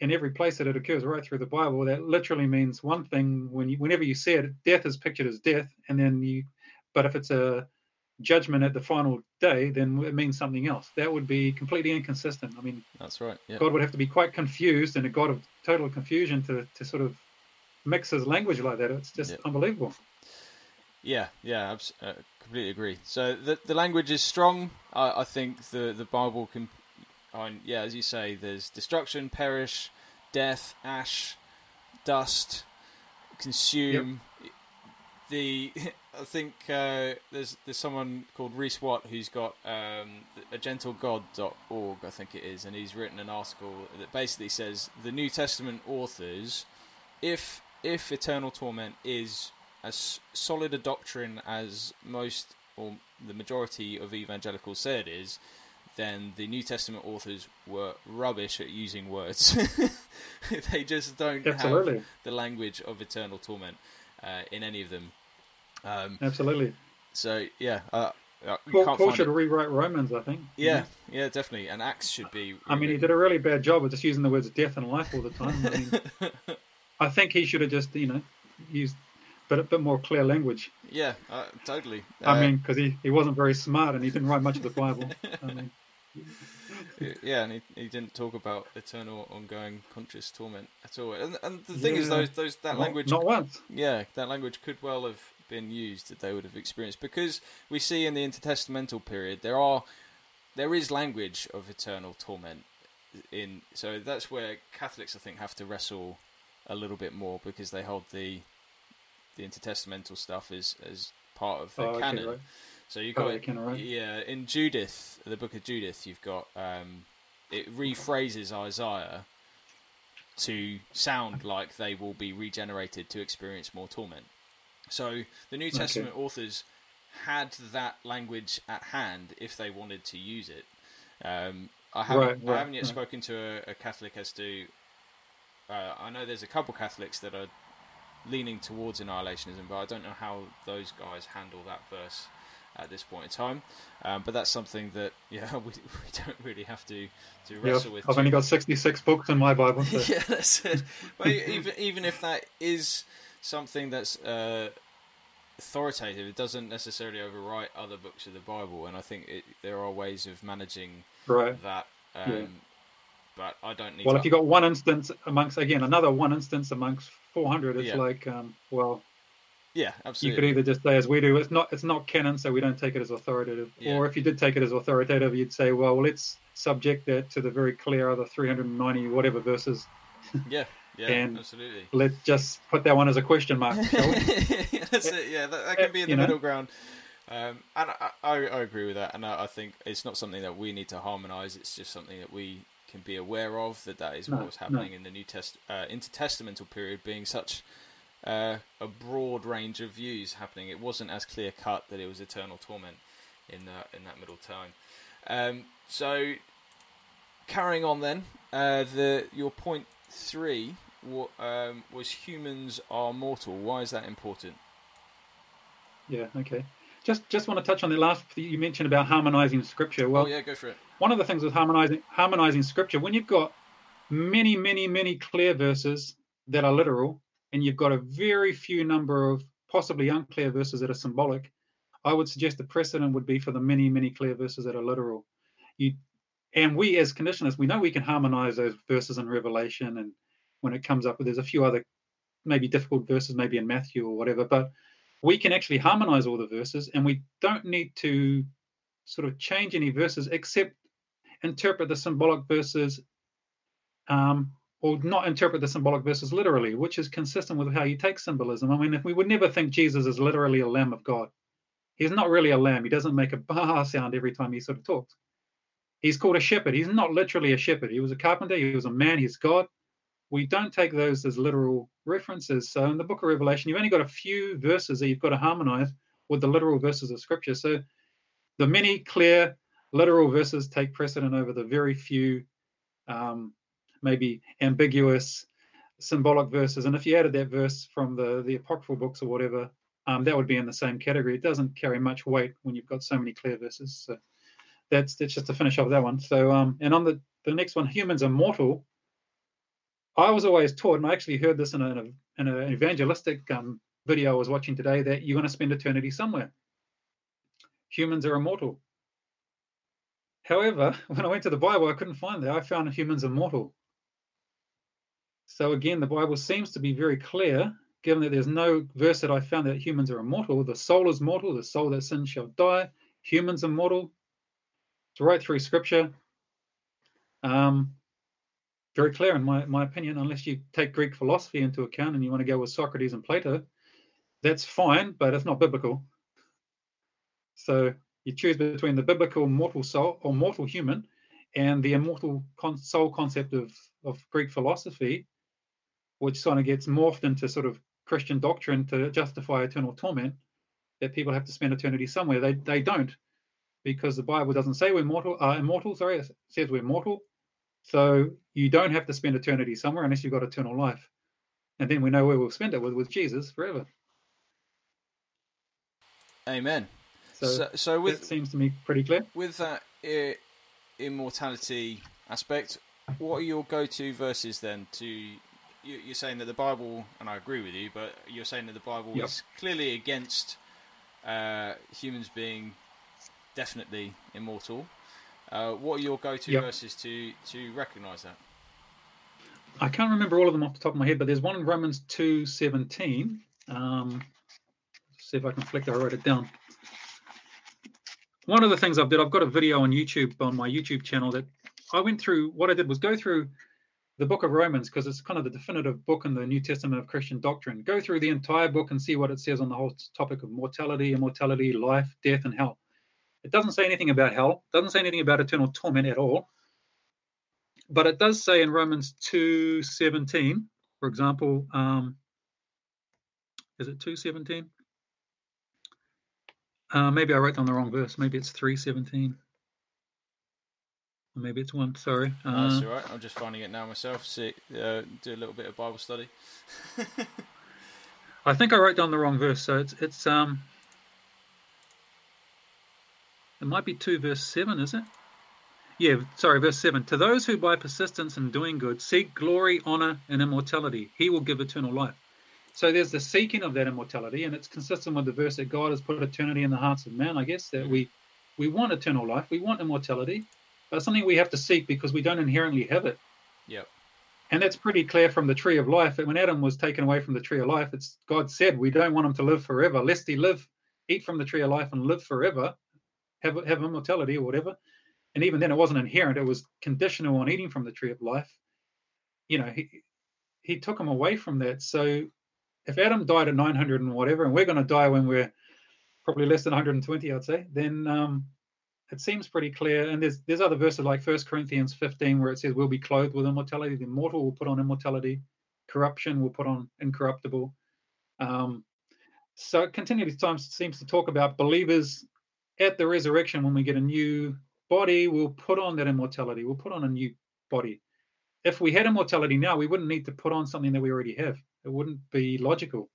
Speaker 2: in every place that it occurs right through the Bible, that literally means one thing. When you, whenever you see it, death is pictured as death, and then you. But if it's a judgment at the final day, then it means something else. That would be completely inconsistent. I mean,
Speaker 1: that's right.
Speaker 2: Yeah. God would have to be quite confused and a God of total confusion to to sort of mix his language like that. It's just yeah. unbelievable.
Speaker 1: Yeah, yeah, I uh, completely agree. So the the language is strong. I, I think the the Bible can, yeah, as you say, there's destruction, perish, death, ash, dust, consume. Yep. The *laughs* I think uh, there's there's someone called Reese Watt who's got um, a gentlegod.org, I think it is, and he's written an article that basically says the New Testament authors, if if eternal torment is as solid a doctrine as most or the majority of evangelicals say it is, then the New Testament authors were rubbish at using words. *laughs* they just don't Absolutely. have the language of eternal torment uh, in any of them.
Speaker 2: Um, Absolutely.
Speaker 1: So yeah, uh,
Speaker 2: uh Paul, Paul should it. rewrite Romans, I think.
Speaker 1: Yeah, yeah, yeah, definitely. And Acts should be.
Speaker 2: I mean, he did a really bad job of just using the words death and life all the time. I, mean, *laughs* I think he should have just, you know, used but a bit more clear language.
Speaker 1: Yeah, uh, totally.
Speaker 2: I mean, because he, he wasn't very smart and he didn't write much of the Bible. *laughs* I mean,
Speaker 1: yeah, and he, he didn't talk about eternal, ongoing, conscious torment at all. And, and the thing yeah. is, those those that
Speaker 2: not,
Speaker 1: language,
Speaker 2: not once.
Speaker 1: Yeah, that language could well have been used that they would have experienced because we see in the intertestamental period there are there is language of eternal torment in so that's where Catholics I think have to wrestle a little bit more because they hold the the intertestamental stuff as as part of the oh, canon. Okay, right. So you got oh, right. yeah in Judith, the book of Judith, you've got um, it rephrases Isaiah to sound like they will be regenerated to experience more torment. So the New Testament okay. authors had that language at hand if they wanted to use it. Um, I haven't, right, right, I haven't yet right. spoken to a, a, Catholic as to. Uh, I know there's a couple Catholics that are leaning towards annihilationism, but I don't know how those guys handle that verse at this point in time. Um, but that's something that *laughs* yeah we, we don't really have to to wrestle yeah, with.
Speaker 2: I've only got sixty six books in my Bible.
Speaker 1: So. *laughs* yeah, that's it. But even even if that is something that's uh, authoritative, it doesn't necessarily overwrite other books of the Bible, and I think it, there are ways of managing
Speaker 2: right.
Speaker 1: that. Um, yeah. But I don't need.
Speaker 2: Well, if you've got one instance amongst again another one instance amongst 400, it's yeah. like um, well,
Speaker 1: yeah, absolutely.
Speaker 2: You could either just say, as we do, it's not it's not canon, so we don't take it as authoritative. Yeah. Or if you did take it as authoritative, you'd say, well, let's subject that to the very clear other 390 whatever verses. *laughs*
Speaker 1: Yeah, yeah, and absolutely.
Speaker 2: Let's just put that one as a question mark. *laughs*
Speaker 1: That's it. Yeah, that, that can be in the middle ground. Um, and I, I, I, agree with that, and I, I, think it's not something that we need to harmonise. It's just something that we can be aware of. That that is no, what was happening no. in the New Test uh, intertestamental period, being such uh, a broad range of views happening. It wasn't as clear cut that it was eternal torment in that in that middle time. Um, so carrying on then, uh, the your point three um, was humans are mortal. Why is that important?
Speaker 2: Yeah. Okay. Just just want to touch on the last you mentioned about harmonizing scripture. Well,
Speaker 1: oh, yeah, go for it.
Speaker 2: One of the things with harmonizing harmonizing scripture, when you've got many, many, many clear verses that are literal, and you've got a very few number of possibly unclear verses that are symbolic, I would suggest the precedent would be for the many, many clear verses that are literal. You, and we as conditionalists, we know we can harmonize those verses in Revelation and when it comes up, there's a few other maybe difficult verses, maybe in Matthew or whatever, but we can actually harmonize all the verses and we don't need to sort of change any verses except interpret the symbolic verses um, or not interpret the symbolic verses literally, which is consistent with how you take symbolism. I mean, we would never think Jesus is literally a lamb of God. He's not really a lamb. He doesn't make a bah *laughs* sound every time he sort of talks. He's called a shepherd. He's not literally a shepherd. He was a carpenter. He was a man. He's God. We don't take those as literal references. So in the book of Revelation, you've only got a few verses that you've got to harmonize with the literal verses of Scripture. So the many clear literal verses take precedent over the very few um, maybe ambiguous symbolic verses. And if you added that verse from the, the apocryphal books or whatever, um, that would be in the same category. It doesn't carry much weight when you've got so many clear verses. So that's that's just to finish off that one. So um, and on the the next one, humans are mortal. I was always taught, and I actually heard this in, a, in an evangelistic um, video I was watching today, that you're going to spend eternity somewhere. Humans are immortal. However, *laughs* when I went to the Bible, I couldn't find that. I found humans are mortal. So again, the Bible seems to be very clear, given that there's no verse that I found that humans are immortal. The soul is mortal, the soul that sins shall die. Humans are mortal. It's right through Scripture. Um, very clear in my, my opinion, unless you take Greek philosophy into account and you want to go with Socrates and Plato, that's fine, but it's not biblical. So you choose between the biblical mortal soul or mortal human and the immortal con- soul concept of, of Greek philosophy, which sort of gets morphed into sort of Christian doctrine to justify eternal torment, that people have to spend eternity somewhere. They they don't, because the Bible doesn't say we're mortal, uh, immortal. Sorry, it says we're mortal. So you don't have to spend eternity somewhere unless you've got eternal life, and then we know where we'll spend it with with Jesus forever.
Speaker 1: Amen.
Speaker 2: So, so, so with, it seems to me pretty clear.
Speaker 1: With that uh, immortality aspect, what are your go-to verses then to you're saying that the Bible, and I agree with you, but you're saying that the Bible yep. is clearly against uh, humans being definitely immortal. Uh, what are your go-to yep. verses to to recognise that?
Speaker 2: I can't remember all of them off the top of my head, but there's one in Romans two seventeen. Um, see if I can flick that. I wrote it down. One of the things I've did, I've got a video on YouTube on my YouTube channel that I went through. What I did was go through the book of Romans because it's kind of the definitive book in the New Testament of Christian doctrine. Go through the entire book and see what it says on the whole topic of mortality, immortality, life, death, and hell. It doesn't say anything about hell, doesn't say anything about eternal torment at all. But it does say in Romans 2:17, for example, um, is it 2:17? Uh, maybe I wrote down the wrong verse. Maybe it's 3:17. Maybe it's one. Sorry.
Speaker 1: Uh, that's all right. I'm just finding it now myself. See, uh, do a little bit of Bible study. *laughs*
Speaker 2: I think I wrote down the wrong verse. So it's it's um. It might be two verse seven, is it? Yeah, sorry, verse seven. To those who by persistence in doing good seek glory, honor, and immortality, He will give eternal life. So there's the seeking of that immortality, and it's consistent with the verse that God has put eternity in the hearts of man. I guess that we we want eternal life, we want immortality, but it's something we have to seek because we don't inherently have it.
Speaker 1: Yep.
Speaker 2: And that's pretty clear from the tree of life. That when Adam was taken away from the tree of life, it's God said we don't want him to live forever, lest he live, eat from the tree of life and live forever, have have immortality or whatever. And even then, it wasn't inherent; it was conditional on eating from the tree of life. You know, he he took him away from that. So if Adam died at 900 and whatever, and we're going to die when we're probably less than 120, I'd say, then um, it seems pretty clear. And there's there's other verses like 1 Corinthians 15 where it says we'll be clothed with immortality. The immortal will put on immortality. Corruption will put on incorruptible. Um, so continually times seems to talk about believers at the resurrection when we get a new body, we'll put on that immortality. We'll put on a new body. If we had immortality now, we wouldn't need to put on something that we already have. It wouldn't be logical.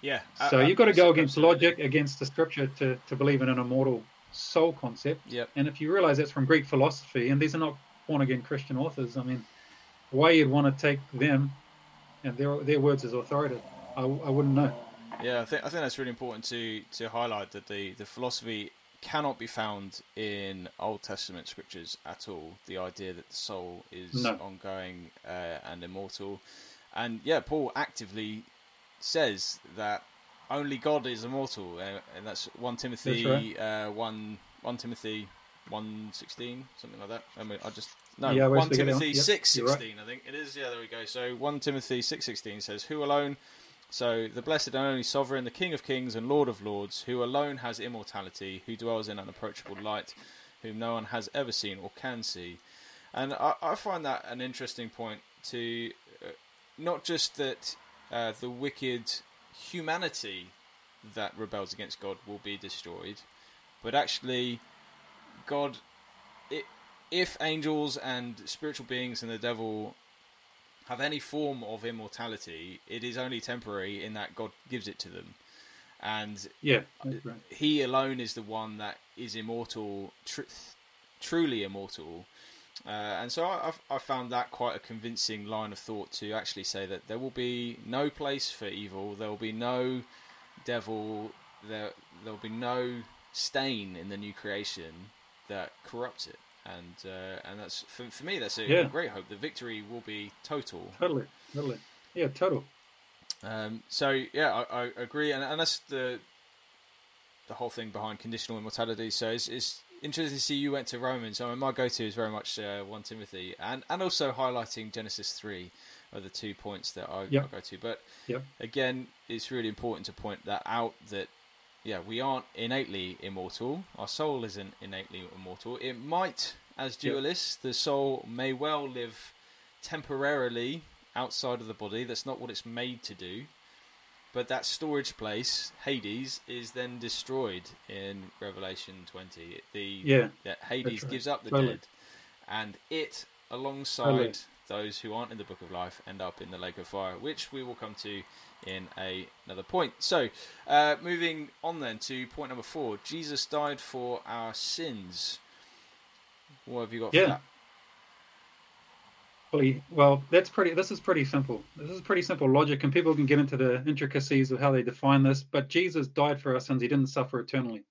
Speaker 1: Yeah.
Speaker 2: So I, you've got to go against logic, against the scripture to, to believe in an immortal soul concept.
Speaker 1: Yep.
Speaker 2: And if you realize that's from Greek philosophy, and these are not born again Christian authors, I mean, why you'd want to take them and their their words as authoritative, I, I wouldn't know.
Speaker 1: Yeah, I think I think that's really important to to highlight that the the philosophy cannot be found in Old Testament scriptures at all. The idea that the soul is no. ongoing uh, and immortal, and yeah, Paul actively says that only God is immortal, uh, and that's one Timothy that's right. uh, one one Timothy one sixteen something like that. I mean, I just no yeah, one Timothy on. six sixteen. Right. I think it is. Yeah, there we go. So one Timothy six sixteen says, "Who alone." So the blessed and only sovereign, the King of kings and Lord of lords, who alone has immortality, who dwells in unapproachable light, whom no one has ever seen or can see. And I, I find that an interesting point to not just that uh, the wicked humanity that rebels against God will be destroyed, but actually, God, it, if angels and spiritual beings and the devil have any form of immortality, it is only temporary in that God gives it to them. And
Speaker 2: yeah, right.
Speaker 1: He alone is the one that is immortal, tr- truly immortal. Uh, and so I, I found that quite a convincing line of thought to actually say that there will be no place for evil, there will be no devil, there there will be no stain in the new creation that corrupts it, and uh, and that's for, for me that's a yeah. great hope. The victory will be total.
Speaker 2: Totally, totally, yeah, total.
Speaker 1: Um, so yeah, I, I agree, and, and that's the the whole thing behind conditional immortality. So it's, it's interesting to see you went to Romans. I mean, my go-to is very much uh, one Timothy, and and also highlighting Genesis three are the two points that I,
Speaker 2: Yep.
Speaker 1: I go to. But
Speaker 2: Yep.
Speaker 1: again, it's really important to point that out that yeah, we aren't innately immortal. Our soul isn't innately immortal. It might, as
Speaker 2: Yep.
Speaker 1: dualists, the soul may well live temporarily outside of the body. That's not what it's made to do. But that storage place, Hades, is then destroyed in Revelation 20. The
Speaker 2: Yeah.
Speaker 1: that Hades
Speaker 2: right.
Speaker 1: gives up the
Speaker 2: Totally.
Speaker 1: dead, and it, alongside
Speaker 2: Totally.
Speaker 1: those who aren't in the Book of Life, end up in the Lake of Fire, which we will come to in a, another point. So, uh, moving on then to point number four: Jesus died for our sins. What have you got
Speaker 2: Yeah. Well, that's pretty. This is pretty simple. This is pretty simple logic, and people can get into the intricacies of how they define this. But Jesus died for our sins; he didn't suffer eternally.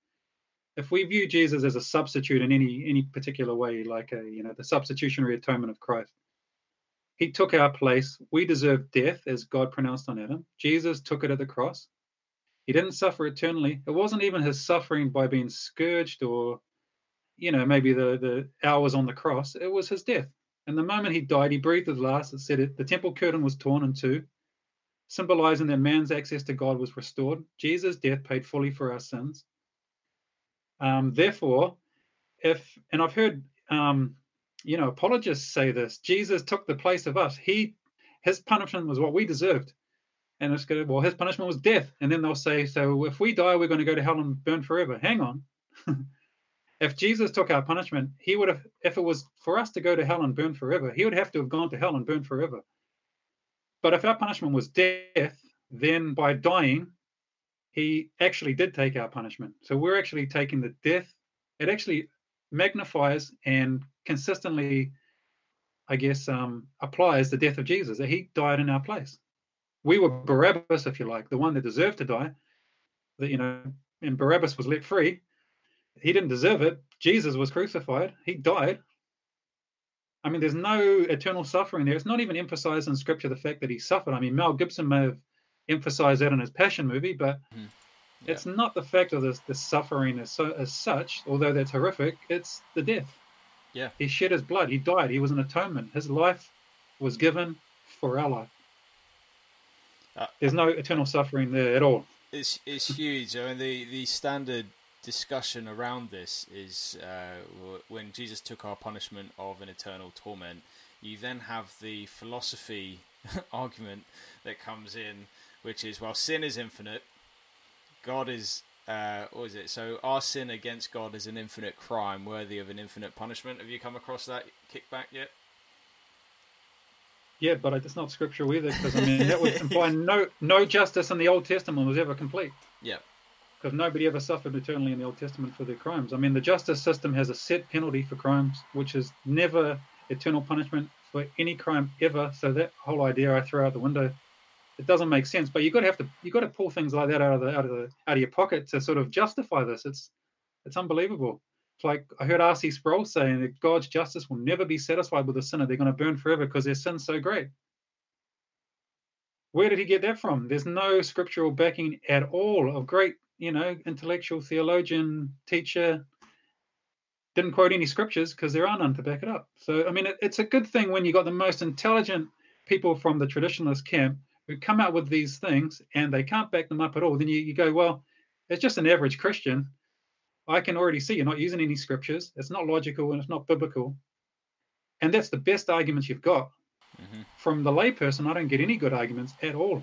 Speaker 2: If we view Jesus as a substitute in any any particular way, like a you know the substitutionary atonement of Christ, he took our place. We deserve death, as God pronounced on Adam. Jesus took it at the cross. He didn't suffer eternally. It wasn't even his suffering by being scourged or, you know, maybe the the hours on the cross. It was his death. And the moment he died, he breathed his last. It said it, the temple curtain was torn in two, symbolizing that man's access to God was restored. Jesus' death paid fully for our sins. Um, therefore, if and I've heard um, you know apologists say this, Jesus took the place of us. He his punishment was what we deserved. And it's good. Well, his punishment was death. And then they'll say, so if we die, we're going to go to hell and burn forever. Hang on. *laughs* if Jesus took our punishment, he would have, if it was for us to go to hell and burn forever, he would have to have gone to hell and burned forever. But if our punishment was death, then by dying, he actually did take our punishment. So we're actually taking the death. It actually magnifies and consistently, I guess, um, applies the death of Jesus, that he died in our place. We were Barabbas, if you like, the one that deserved to die. That you know, and Barabbas was let free. He didn't deserve it. Jesus was crucified. He died. I mean, there's no eternal suffering there. It's not even emphasized in Scripture the fact that he suffered. I mean, Mel Gibson may have emphasized that in his Passion movie, but
Speaker 1: Yeah.
Speaker 2: it's not the fact of this, the suffering as, so, as such, although that's horrific. It's the death.
Speaker 1: Yeah.
Speaker 2: He shed his blood. He died. He was an atonement. His life was given for our life.
Speaker 1: Uh,
Speaker 2: There's no eternal suffering there at all.
Speaker 1: It's it's huge. I mean, the the standard discussion around this is uh, when Jesus took our punishment of an eternal torment. You then have the philosophy *laughs* argument that comes in, which is well, sin is infinite. God is uh, what is it? So our sin against God is an infinite crime, worthy of an infinite punishment. Have you come across that kickback yet?
Speaker 2: Yeah, but it's not scriptural either, because I mean that would *laughs* imply no no justice in the Old Testament was ever complete,
Speaker 1: Yeah,
Speaker 2: because nobody ever suffered eternally in the Old Testament for their crimes. I mean, the justice system has a set penalty for crimes, which is never eternal punishment for any crime ever. So that whole idea I throw out the window. It doesn't make sense. But you got to have to you got to pull things like that out of the out of the out of your pocket to sort of justify this. It's it's unbelievable. It's like I heard R.C. Sproul saying that God's justice will never be satisfied with a sinner. They're going to burn forever because their sin's so great. Where did he get that from? There's no scriptural backing at all. Of great, you know, intellectual theologian, teacher, didn't quote any scriptures because there are none to back it up. So, I mean, it, it's a good thing when you got the most intelligent people from the traditionalist camp who come out with these things and they can't back them up at all. Then you, you go, well, it's just an average Christian. I can already see you're not using any scriptures. It's not logical and it's not biblical. And that's the best arguments you've got.
Speaker 1: hmm
Speaker 2: From the layperson, I don't get any good arguments at all.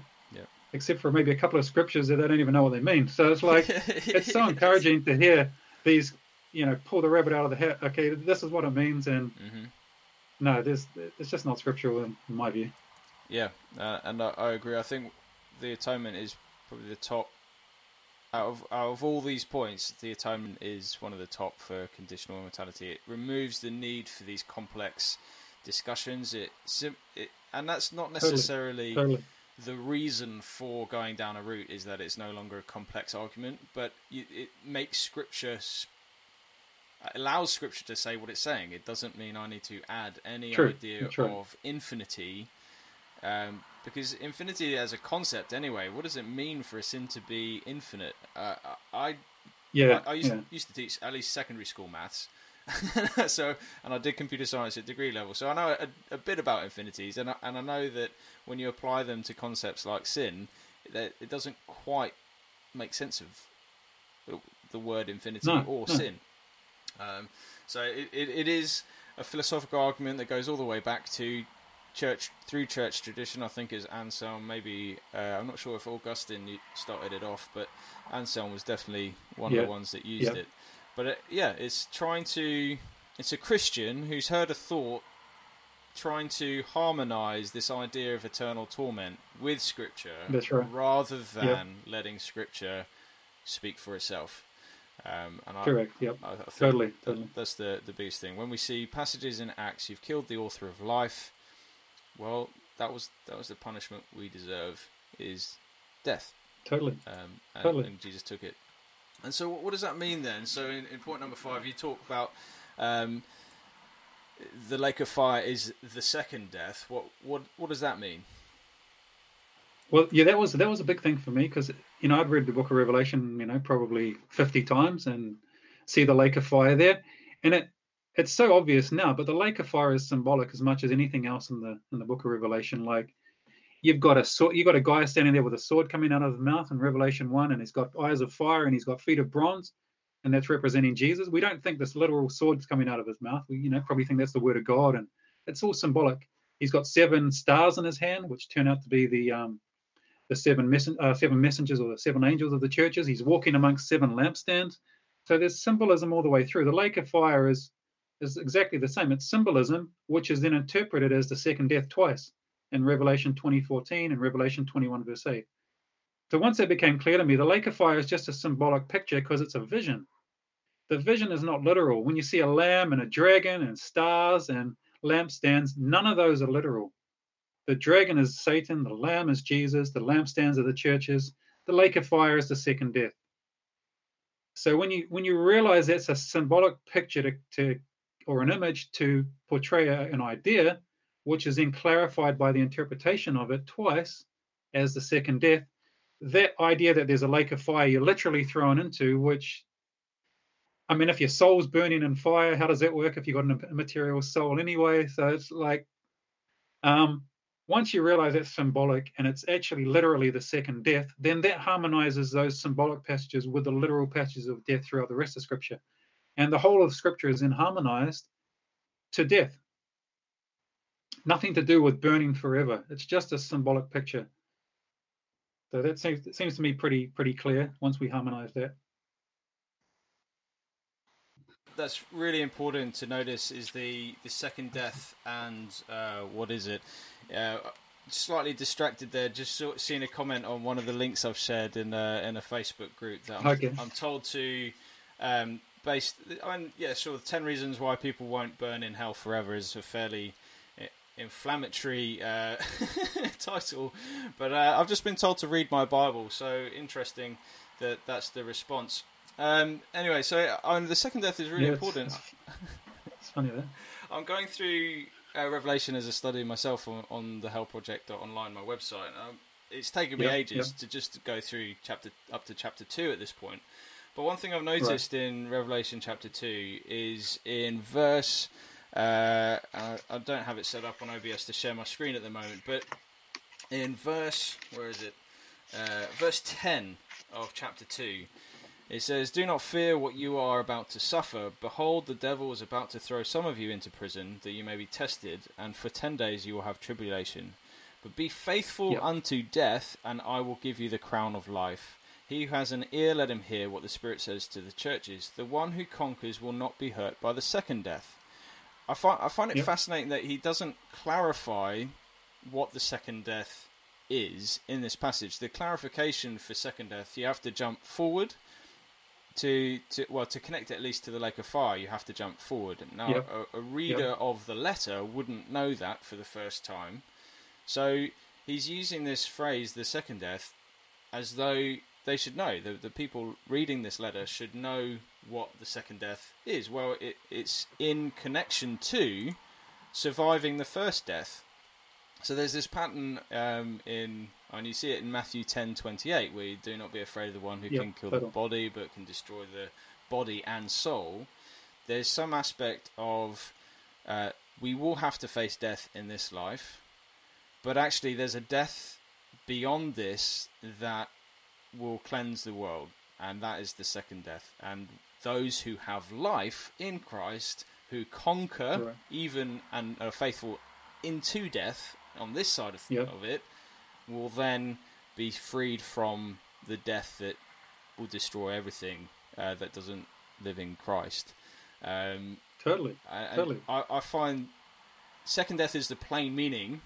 Speaker 2: Except for maybe a couple of scriptures that they don't even know what they mean. So it's like, *laughs* it's so encouraging to hear these, you know, pull the rabbit out of the hat. Okay, this is what it means. And
Speaker 1: hmm
Speaker 2: no, there's, it's just not scriptural in, in my view.
Speaker 1: Yeah, uh, and I, I agree. I think the atonement is probably the top out of out of all these points. The atonement is one of the top for conditional immortality. It removes the need for these complex discussions. It, it and that's not necessarily
Speaker 2: Totally.
Speaker 1: The reason for going down a route is that it's no longer a complex argument, but it makes scripture allows scripture to say what it's saying. It doesn't mean I need to add any
Speaker 2: True,
Speaker 1: idea
Speaker 2: true.
Speaker 1: of infinity, um, because infinity as a concept, anyway, what does it mean for a sin to be infinite? Uh, I
Speaker 2: Yeah,
Speaker 1: I, I used,
Speaker 2: yeah.
Speaker 1: used to teach at least secondary school maths. *laughs* so, and I did computer science at degree level, so I know a, a bit about infinities, and I, and I know that when you apply them to concepts like sin, that it doesn't quite make sense of the, word infinity
Speaker 2: No,
Speaker 1: or
Speaker 2: no.
Speaker 1: sin. Um, so it, it, it is a philosophical argument that goes all the way back to church through church tradition. I think is Anselm. Maybe uh, I'm not sure if Augustine started it off, but Anselm was definitely one
Speaker 2: Yeah.
Speaker 1: of the ones that used
Speaker 2: Yeah.
Speaker 1: it. But uh, yeah, it's trying to. It's a Christian who's heard a thought, trying to harmonize this idea of eternal torment with Scripture,
Speaker 2: right.
Speaker 1: rather than letting Scripture speak for itself. Um, and I,
Speaker 2: Correct. Yep.
Speaker 1: I, I
Speaker 2: Totally,
Speaker 1: that-
Speaker 2: totally.
Speaker 1: That's the the biggest thing. When we see passages in Acts, you've killed the author of life. Well, that was that was the punishment we deserve is death.
Speaker 2: Totally.
Speaker 1: Um, and,
Speaker 2: Totally.
Speaker 1: and Jesus took it. And so, what, what does that mean then? So, in, in point number five, you talk about um, the lake of fire is the second death. What what what does that mean?
Speaker 2: Well, yeah, that was that was a big thing for me because you know I'd read the Book of Revelation, you know, probably fifty times and see the lake of fire there, and it it's so obvious now. But the lake of fire is symbolic as much as anything else in the in the Book of Revelation. Like you've got a sword, you've got a guy standing there with a sword coming out of his mouth in Revelation one, and he's got eyes of fire and he's got feet of bronze, and that's representing Jesus. We don't think this literal sword's coming out of his mouth. We you know probably think that's the word of God, and it's all symbolic. He's got seven stars in his hand, which turn out to be the um, the seven, messen- uh, seven messengers or the seven angels of the churches. He's walking amongst seven lampstands. So there's symbolism all the way through. The lake of fire is is exactly the same. It's symbolism, which is then interpreted as the second death twice in Revelation 20:14 and Revelation 21 verse 8. So once that became clear to me, the lake of fire is just a symbolic picture because it's a vision. The vision is not literal. When you see a lamb and a dragon and stars and lampstands, none of those are literal. The dragon is Satan, the lamb is Jesus, the lampstands are the churches, the lake of fire is the second death. So when you when you realize that's a symbolic picture to, to or an image to portray an idea, which is then clarified by the interpretation of it twice as the second death, that idea that there's a lake of fire you're literally thrown into, which I mean, if your soul's burning in fire, how does that work if you've got an immaterial soul anyway? So it's like um, once you realize it's symbolic and it's actually literally the second death, then that harmonizes those symbolic passages with the literal passages of death throughout the rest of Scripture. And the whole of Scripture is then harmonized to death. Nothing to do with burning forever. It's just a symbolic picture. So that seems, it seems to me pretty pretty clear once we harmonize that.
Speaker 1: That's really important to notice is the, the second death and uh, what is it? Uh, slightly distracted there, just saw, seeing a comment on one of the links I've shared in a, in a Facebook group that I'm,
Speaker 2: Okay.
Speaker 1: I'm told to um, base. I mean, yeah, sure. The ten reasons why people won't burn in hell forever is a fairly inflammatory uh, *laughs* title, but uh, I've just been told to read my Bible. So interesting that that's the response. Um, anyway, so um, the second death is really
Speaker 2: Yeah,
Speaker 1: important.
Speaker 2: It's, *laughs* it's funny that.
Speaker 1: I'm going through uh, Revelation as a study myself on, on the Hell Project online, my website. Um, it's taken me
Speaker 2: Yeah,
Speaker 1: ages
Speaker 2: yeah.
Speaker 1: to just go through chapter up to chapter two at this point. But one thing I've noticed in Revelation chapter two is in verse. Uh, I, I don't have it set up on OBS to share my screen at the moment, but in verse where is it? Uh, verse ten of chapter two. It says, Do not fear what you are about to suffer. Behold, the devil is about to throw some of you into prison, that you may be tested, and for ten days you will have tribulation. But be faithful
Speaker 2: Yep.
Speaker 1: unto death, and I will give you the crown of life. He who has an ear, let him hear what the Spirit says to the churches. The one who conquers will not be hurt by the second death. I find, I find it fascinating that he doesn't clarify what the second death is in this passage. The clarification for second death, you have to jump forward to, to well to connect it at least to the lake of fire. You have to jump forward. Now, a, a reader of the letter wouldn't know that for the first time, so he's using this phrase, the second death, as though they should know. The, the people reading this letter should know what the second death is. Well, it, it's in connection to surviving the first death. So there's this pattern um, in, and you see it in Matthew ten twenty eight, where you do not be afraid of the one who
Speaker 2: Yep,
Speaker 1: can kill the body but can destroy the body and soul. There's some aspect of uh, we will have to face death in this life, but actually there's a death beyond this that will cleanse the world, and that is the second death. And those who have life in Christ, who conquer
Speaker 2: Correct.
Speaker 1: even and are faithful into death on this side of,
Speaker 2: Yep.
Speaker 1: of it, will then be freed from the death that will destroy everything uh, that doesn't live in Christ. Um,
Speaker 2: Totally.
Speaker 1: I,
Speaker 2: Totally.
Speaker 1: I, I find second death is the plain meaning,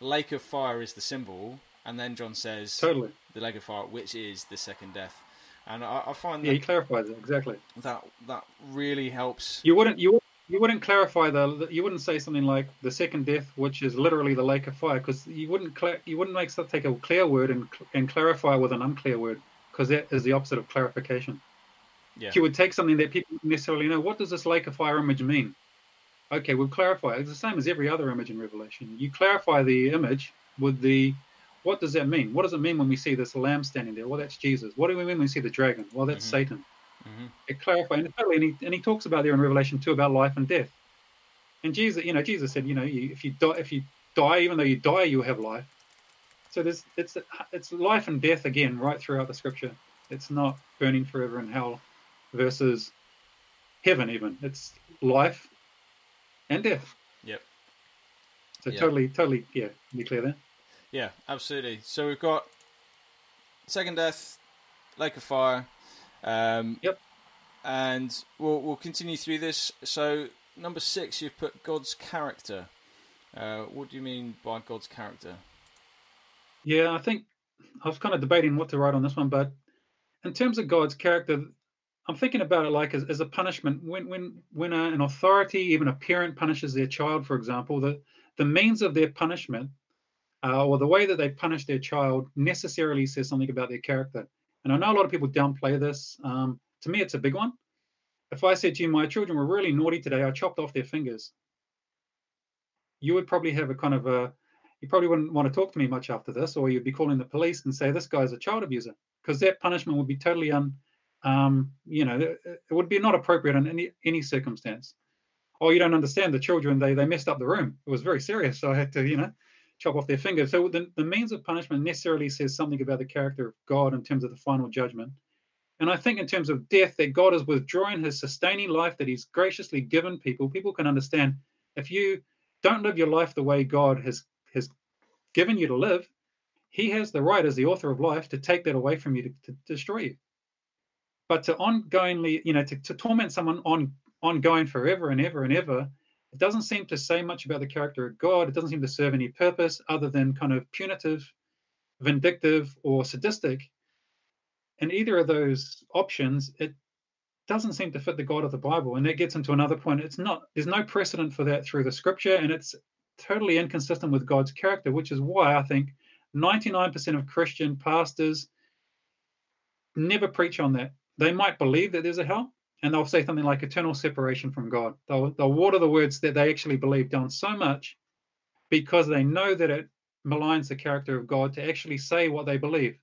Speaker 1: lake of fire is the symbol, and then John says
Speaker 2: Totally.
Speaker 1: the lake of fire, which is the second death. And I, I find
Speaker 2: Yeah, he
Speaker 1: that,
Speaker 2: clarifies it exactly.
Speaker 1: that that really helps.
Speaker 2: You wouldn't you you wouldn't clarify the you wouldn't say something like the second death, which is literally the lake of fire, because you wouldn't cla you wouldn't make take a clear word and and clarify with an unclear word, because that is the opposite of clarification.
Speaker 1: Yeah.
Speaker 2: You would take something that people don't necessarily know. What does this lake of fire image mean? Okay, we'll clarify. It's the same as every other image in Revelation. You clarify the image with the what does that mean? What does it mean when we see this lamb standing there? Well, that's Jesus. What do we mean when we see the dragon? Well, that's
Speaker 1: Mhm.
Speaker 2: Satan.
Speaker 1: Mhm.
Speaker 2: It clarifies and, totally, and, he, and he talks about there in Revelation 2 about life and death. And Jesus, you know, Jesus said, you know, you, if you die, if you die, even though you die, you have life. So there's it's it's life and death again right throughout the scripture. It's not burning forever in hell versus heaven even. It's life and death.
Speaker 1: Yep.
Speaker 2: So
Speaker 1: Yeah.
Speaker 2: totally, totally, yeah, be clear there.
Speaker 1: Yeah, absolutely. So we've got second death, lake of fire. Um,
Speaker 2: Yep.
Speaker 1: And we'll we'll continue through this. So number six, you've put God's character. Uh, what do you mean by God's character?
Speaker 2: Yeah, I think I was kind of debating what to write on this one, but in terms of God's character, I'm thinking about it like as, as a punishment. When when when a, an authority, even a parent, punishes their child, for example, the the means of their punishment uh, or the way that they punish their child necessarily says something about their character. And I know a lot of people downplay this. Um, to me, it's a big one. If I said to you, my children were really naughty today, I chopped off their fingers, you would probably have a kind of a you probably wouldn't want to talk to me much after this, or you'd be calling the police and say this guy's a child abuser, because that punishment would be totally un, um, you know, it, it would be not appropriate in any any circumstance. Oh, you don't understand. The children they they messed up the room. It was very serious, so I had to, you know, chop off their fingers. So the, the means of punishment necessarily says something about the character of God in terms of the final judgment. And I think in terms of death, that God is withdrawing His sustaining life that He's graciously given people. People can understand if you don't live your life the way God has has given you to live, He has the right as the author of life to take that away from you to, to destroy you. But to ongoingly, you know, to, to torment someone on ongoing forever and ever and ever, it doesn't seem to say much about the character of God. It doesn't seem to serve any purpose other than kind of punitive, vindictive, or sadistic. And either of those options, it doesn't seem to fit the God of the Bible. And that gets into another point. It's not there's no precedent for that through the scripture, and it's totally inconsistent with God's character, which is why I think 99% of Christian pastors never preach on that. They might believe that there's a hell, and they'll say something like eternal separation from God. They'll, they'll water the words that they actually believe down so much because they know that it maligns the character of God to actually say what they believe.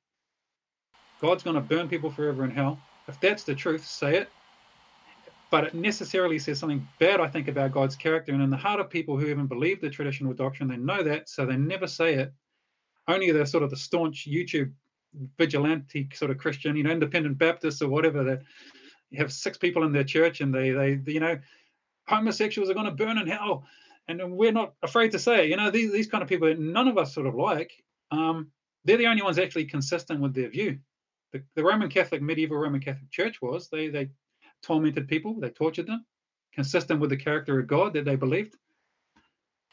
Speaker 2: God's going to burn people forever in hell. If that's the truth, say it. But it necessarily says something bad, I think, about God's character. And in the heart of people who even believe the traditional doctrine, they know that, so they never say it. Only the sort of the staunch YouTube vigilante sort of Christian, you know, independent Baptists or whatever that you have six people in their church and they, they, you know, homosexuals are going to burn in hell. And we're not afraid to say it. You know, these, these kind of people none of us sort of like, um, they're the only ones actually consistent with their view. The, the Roman Catholic, medieval Roman Catholic Church was. They, they tormented people, they tortured them, consistent with the character of God that they believed.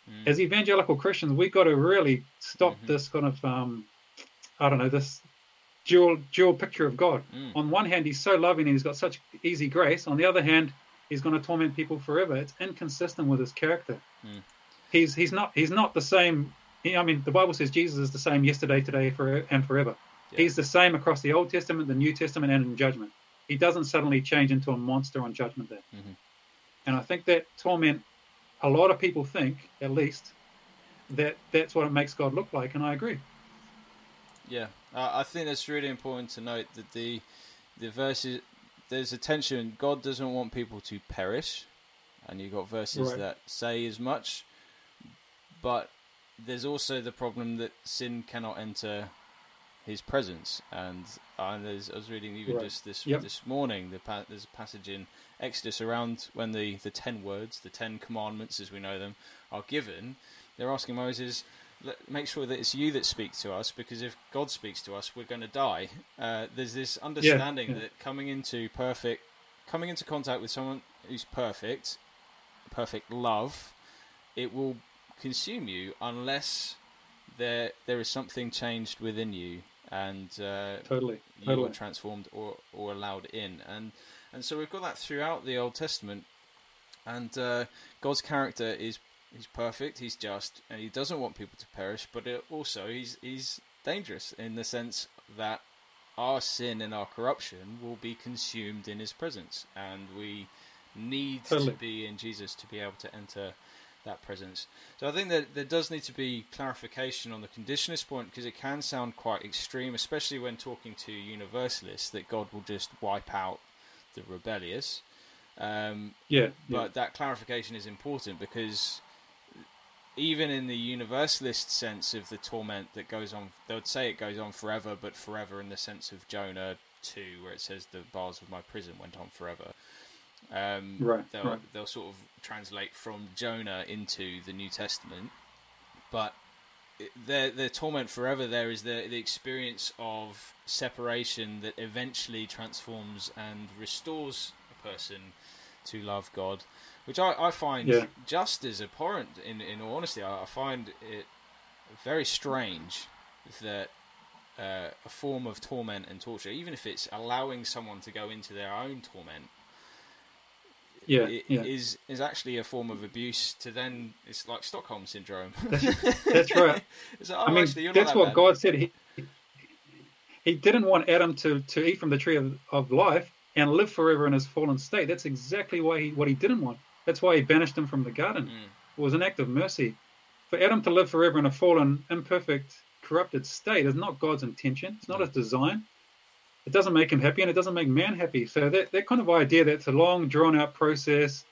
Speaker 1: Mm.
Speaker 2: As evangelical Christians, we've got to really stop
Speaker 1: Mhm.
Speaker 2: this kind of, um, I don't know, this dual dual picture of God.
Speaker 1: Mm.
Speaker 2: On one hand, he's so loving and he's got such easy grace. On the other hand, he's going to torment people forever. It's inconsistent with his character.
Speaker 1: Mm.
Speaker 2: He's he's not he's not the same. I mean, the Bible says Jesus is the same yesterday, today, for and forever.
Speaker 1: Yeah.
Speaker 2: He's the same across the Old Testament, the New Testament, and in judgment. He doesn't suddenly change into a monster on judgment day.
Speaker 1: Mhm.
Speaker 2: And I think that torment, a lot of people think, at least, that that's what it makes God look like, and I agree.
Speaker 1: Yeah, uh, I think that's really important to note that the the verses there's a tension. God doesn't want people to perish, and you've got verses
Speaker 2: Right.
Speaker 1: that say as much, but there's also the problem that sin cannot enter His presence. And, and there's, I was reading even
Speaker 2: Right.
Speaker 1: just this
Speaker 2: Yep.
Speaker 1: this morning. The pa- there's a passage in Exodus around when the the ten words, the ten commandments as we know them, are given. They're asking Moses, "Let- make sure that it's you that speak to us, because if God speaks to us, we're going to die. Uh, there's this understanding
Speaker 2: yeah.
Speaker 1: that coming into perfect, coming into contact with someone who's perfect, perfect love, it will consume you unless there there is something changed within you and uh,
Speaker 2: Totally,
Speaker 1: you
Speaker 2: totally.
Speaker 1: are transformed or, or allowed in. And and so we've got that throughout the Old Testament. And uh, God's character is he's perfect, he's just, and he doesn't want people to perish. But it also he's he's dangerous in the sense that our sin and our corruption will be consumed in his presence, and we need
Speaker 2: Totally.
Speaker 1: to be in Jesus to be able to enter that presence. So I think that there does need to be clarification on the conditionalist point because it can sound quite extreme, especially when talking to universalists, that God will just wipe out the rebellious. Um,
Speaker 2: Yeah, yeah.
Speaker 1: but that clarification is important because even in the universalist sense of the torment that goes on, they would say it goes on forever, but forever in the sense of Jonah 2, where it says the bars of my prison went on forever. Um,
Speaker 2: Right,
Speaker 1: They'll,
Speaker 2: right.
Speaker 1: they'll sort of translate from Jonah into the New Testament, but their torment forever there is the the experience of separation that eventually transforms and restores a person to love God, which I, I find
Speaker 2: Yeah.
Speaker 1: just as abhorrent. In in all honesty, I, I find it very strange that uh, a form of torment and torture, even if it's allowing someone to go into their own torment,
Speaker 2: yeah,
Speaker 1: i-
Speaker 2: yeah.
Speaker 1: is is actually a form of abuse. To then, it's like Stockholm syndrome. *laughs*
Speaker 2: That's right. *laughs*
Speaker 1: it's like, oh,
Speaker 2: I mean,
Speaker 1: actually,
Speaker 2: that's
Speaker 1: that
Speaker 2: what
Speaker 1: bad.
Speaker 2: God said. He He didn't want Adam to, to eat from the tree of, of life and live forever in his fallen state. That's exactly why he what he didn't want. That's why he banished him from the garden.
Speaker 1: Mm.
Speaker 2: It was an act of mercy. For Adam to live forever in a fallen, imperfect, corrupted state is not God's intention. It's not his design. It doesn't make him happy and it doesn't make man happy. So that, that kind of idea that it's a long, drawn out process,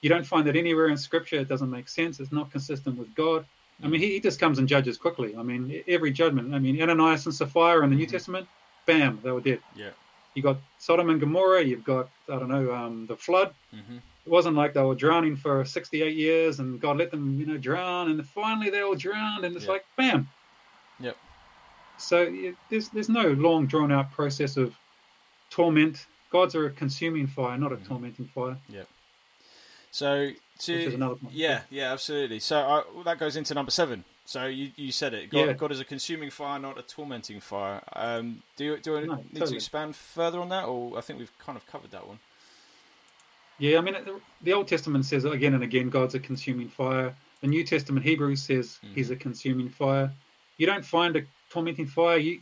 Speaker 2: you don't find that anywhere in Scripture. It doesn't make sense. It's not consistent with God. I mean, he, he just comes and judges quickly. I mean, every judgment. I mean, Ananias and Sapphira in the New Testament, bam, they were dead.
Speaker 1: Yeah.
Speaker 2: You got Sodom and Gomorrah. You've got I don't know um, the flood.
Speaker 1: hmm
Speaker 2: It wasn't like they were drowning for 68 years and God let them, you know, drown, and finally they all drowned, and it's like bam.
Speaker 1: Yep.
Speaker 2: So it, there's there's no long drawn out process of torment. Gods a consuming fire, not a
Speaker 1: Mhm.
Speaker 2: tormenting fire.
Speaker 1: So to
Speaker 2: Which is another
Speaker 1: yeah, yeah, absolutely. So I, well, that goes into number seven. So you, you said it. God,
Speaker 2: Yeah.
Speaker 1: God is a consuming fire, not a tormenting fire. Um, do you, do I
Speaker 2: No,
Speaker 1: need to expand further on that, or I think we've kind of covered that one.
Speaker 2: Yeah, I mean, the, the Old Testament says again and again, God's a consuming fire. The New Testament Hebrews says He's a consuming fire. You don't find a tormenting fire. You,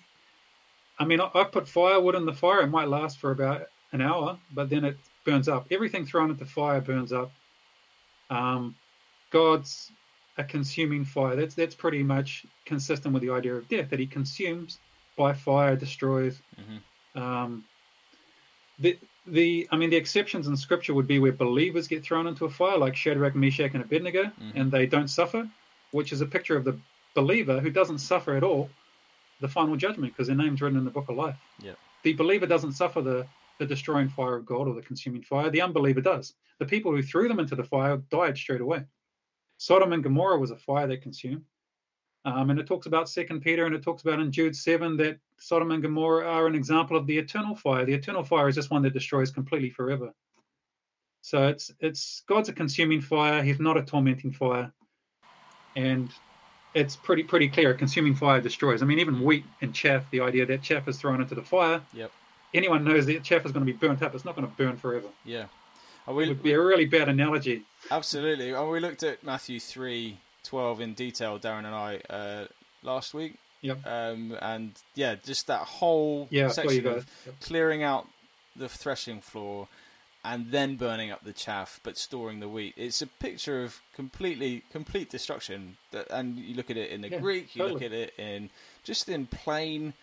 Speaker 2: I mean, I, I put firewood in the fire. It might last for about an hour, but then it burns up. Everything thrown into fire burns up. Um, God's a consuming fire. That's that's pretty much consistent with the idea of death. That He consumes by fire, destroys.
Speaker 1: Mhm.
Speaker 2: Um, the the I mean the exceptions in Scripture would be where believers get thrown into a fire, like Shadrach, Meshach, and Abednego,
Speaker 1: Mhm.
Speaker 2: and they don't suffer, which is a picture of the believer who doesn't suffer at all the final judgment because their name's written in the book of life.
Speaker 1: Yeah.
Speaker 2: The believer doesn't suffer the the destroying fire of God or the consuming fire. The unbeliever does. The people who threw them into the fire died straight away. Sodom and Gomorrah was a fire that consumed. Um, and it talks about Second Peter and it talks about in Jude seven that Sodom and Gomorrah are an example of the eternal fire. The eternal fire is just one that destroys completely forever. So it's it's God's a consuming fire. He's not a tormenting fire, and it's pretty pretty clear. A consuming fire destroys. I mean, even wheat and chaff. The idea that chaff is thrown into the fire.
Speaker 1: Yep.
Speaker 2: Anyone knows that chaff is going to be burnt up. It's not going to burn forever.
Speaker 1: Yeah. Are
Speaker 2: It would be a really bad analogy.
Speaker 1: absolutely. And we looked at Matthew three twelve in detail, Darren and I, uh, last week.
Speaker 2: Yep.
Speaker 1: Um, and yeah, just that whole
Speaker 2: Yeah, I saw you
Speaker 1: section of
Speaker 2: Yep.
Speaker 1: clearing out the threshing floor, and then burning up the chaff, but storing the wheat. It's a picture of completely complete destruction. And you look at it in the
Speaker 2: Yeah,
Speaker 1: Greek, you look at it in just in plain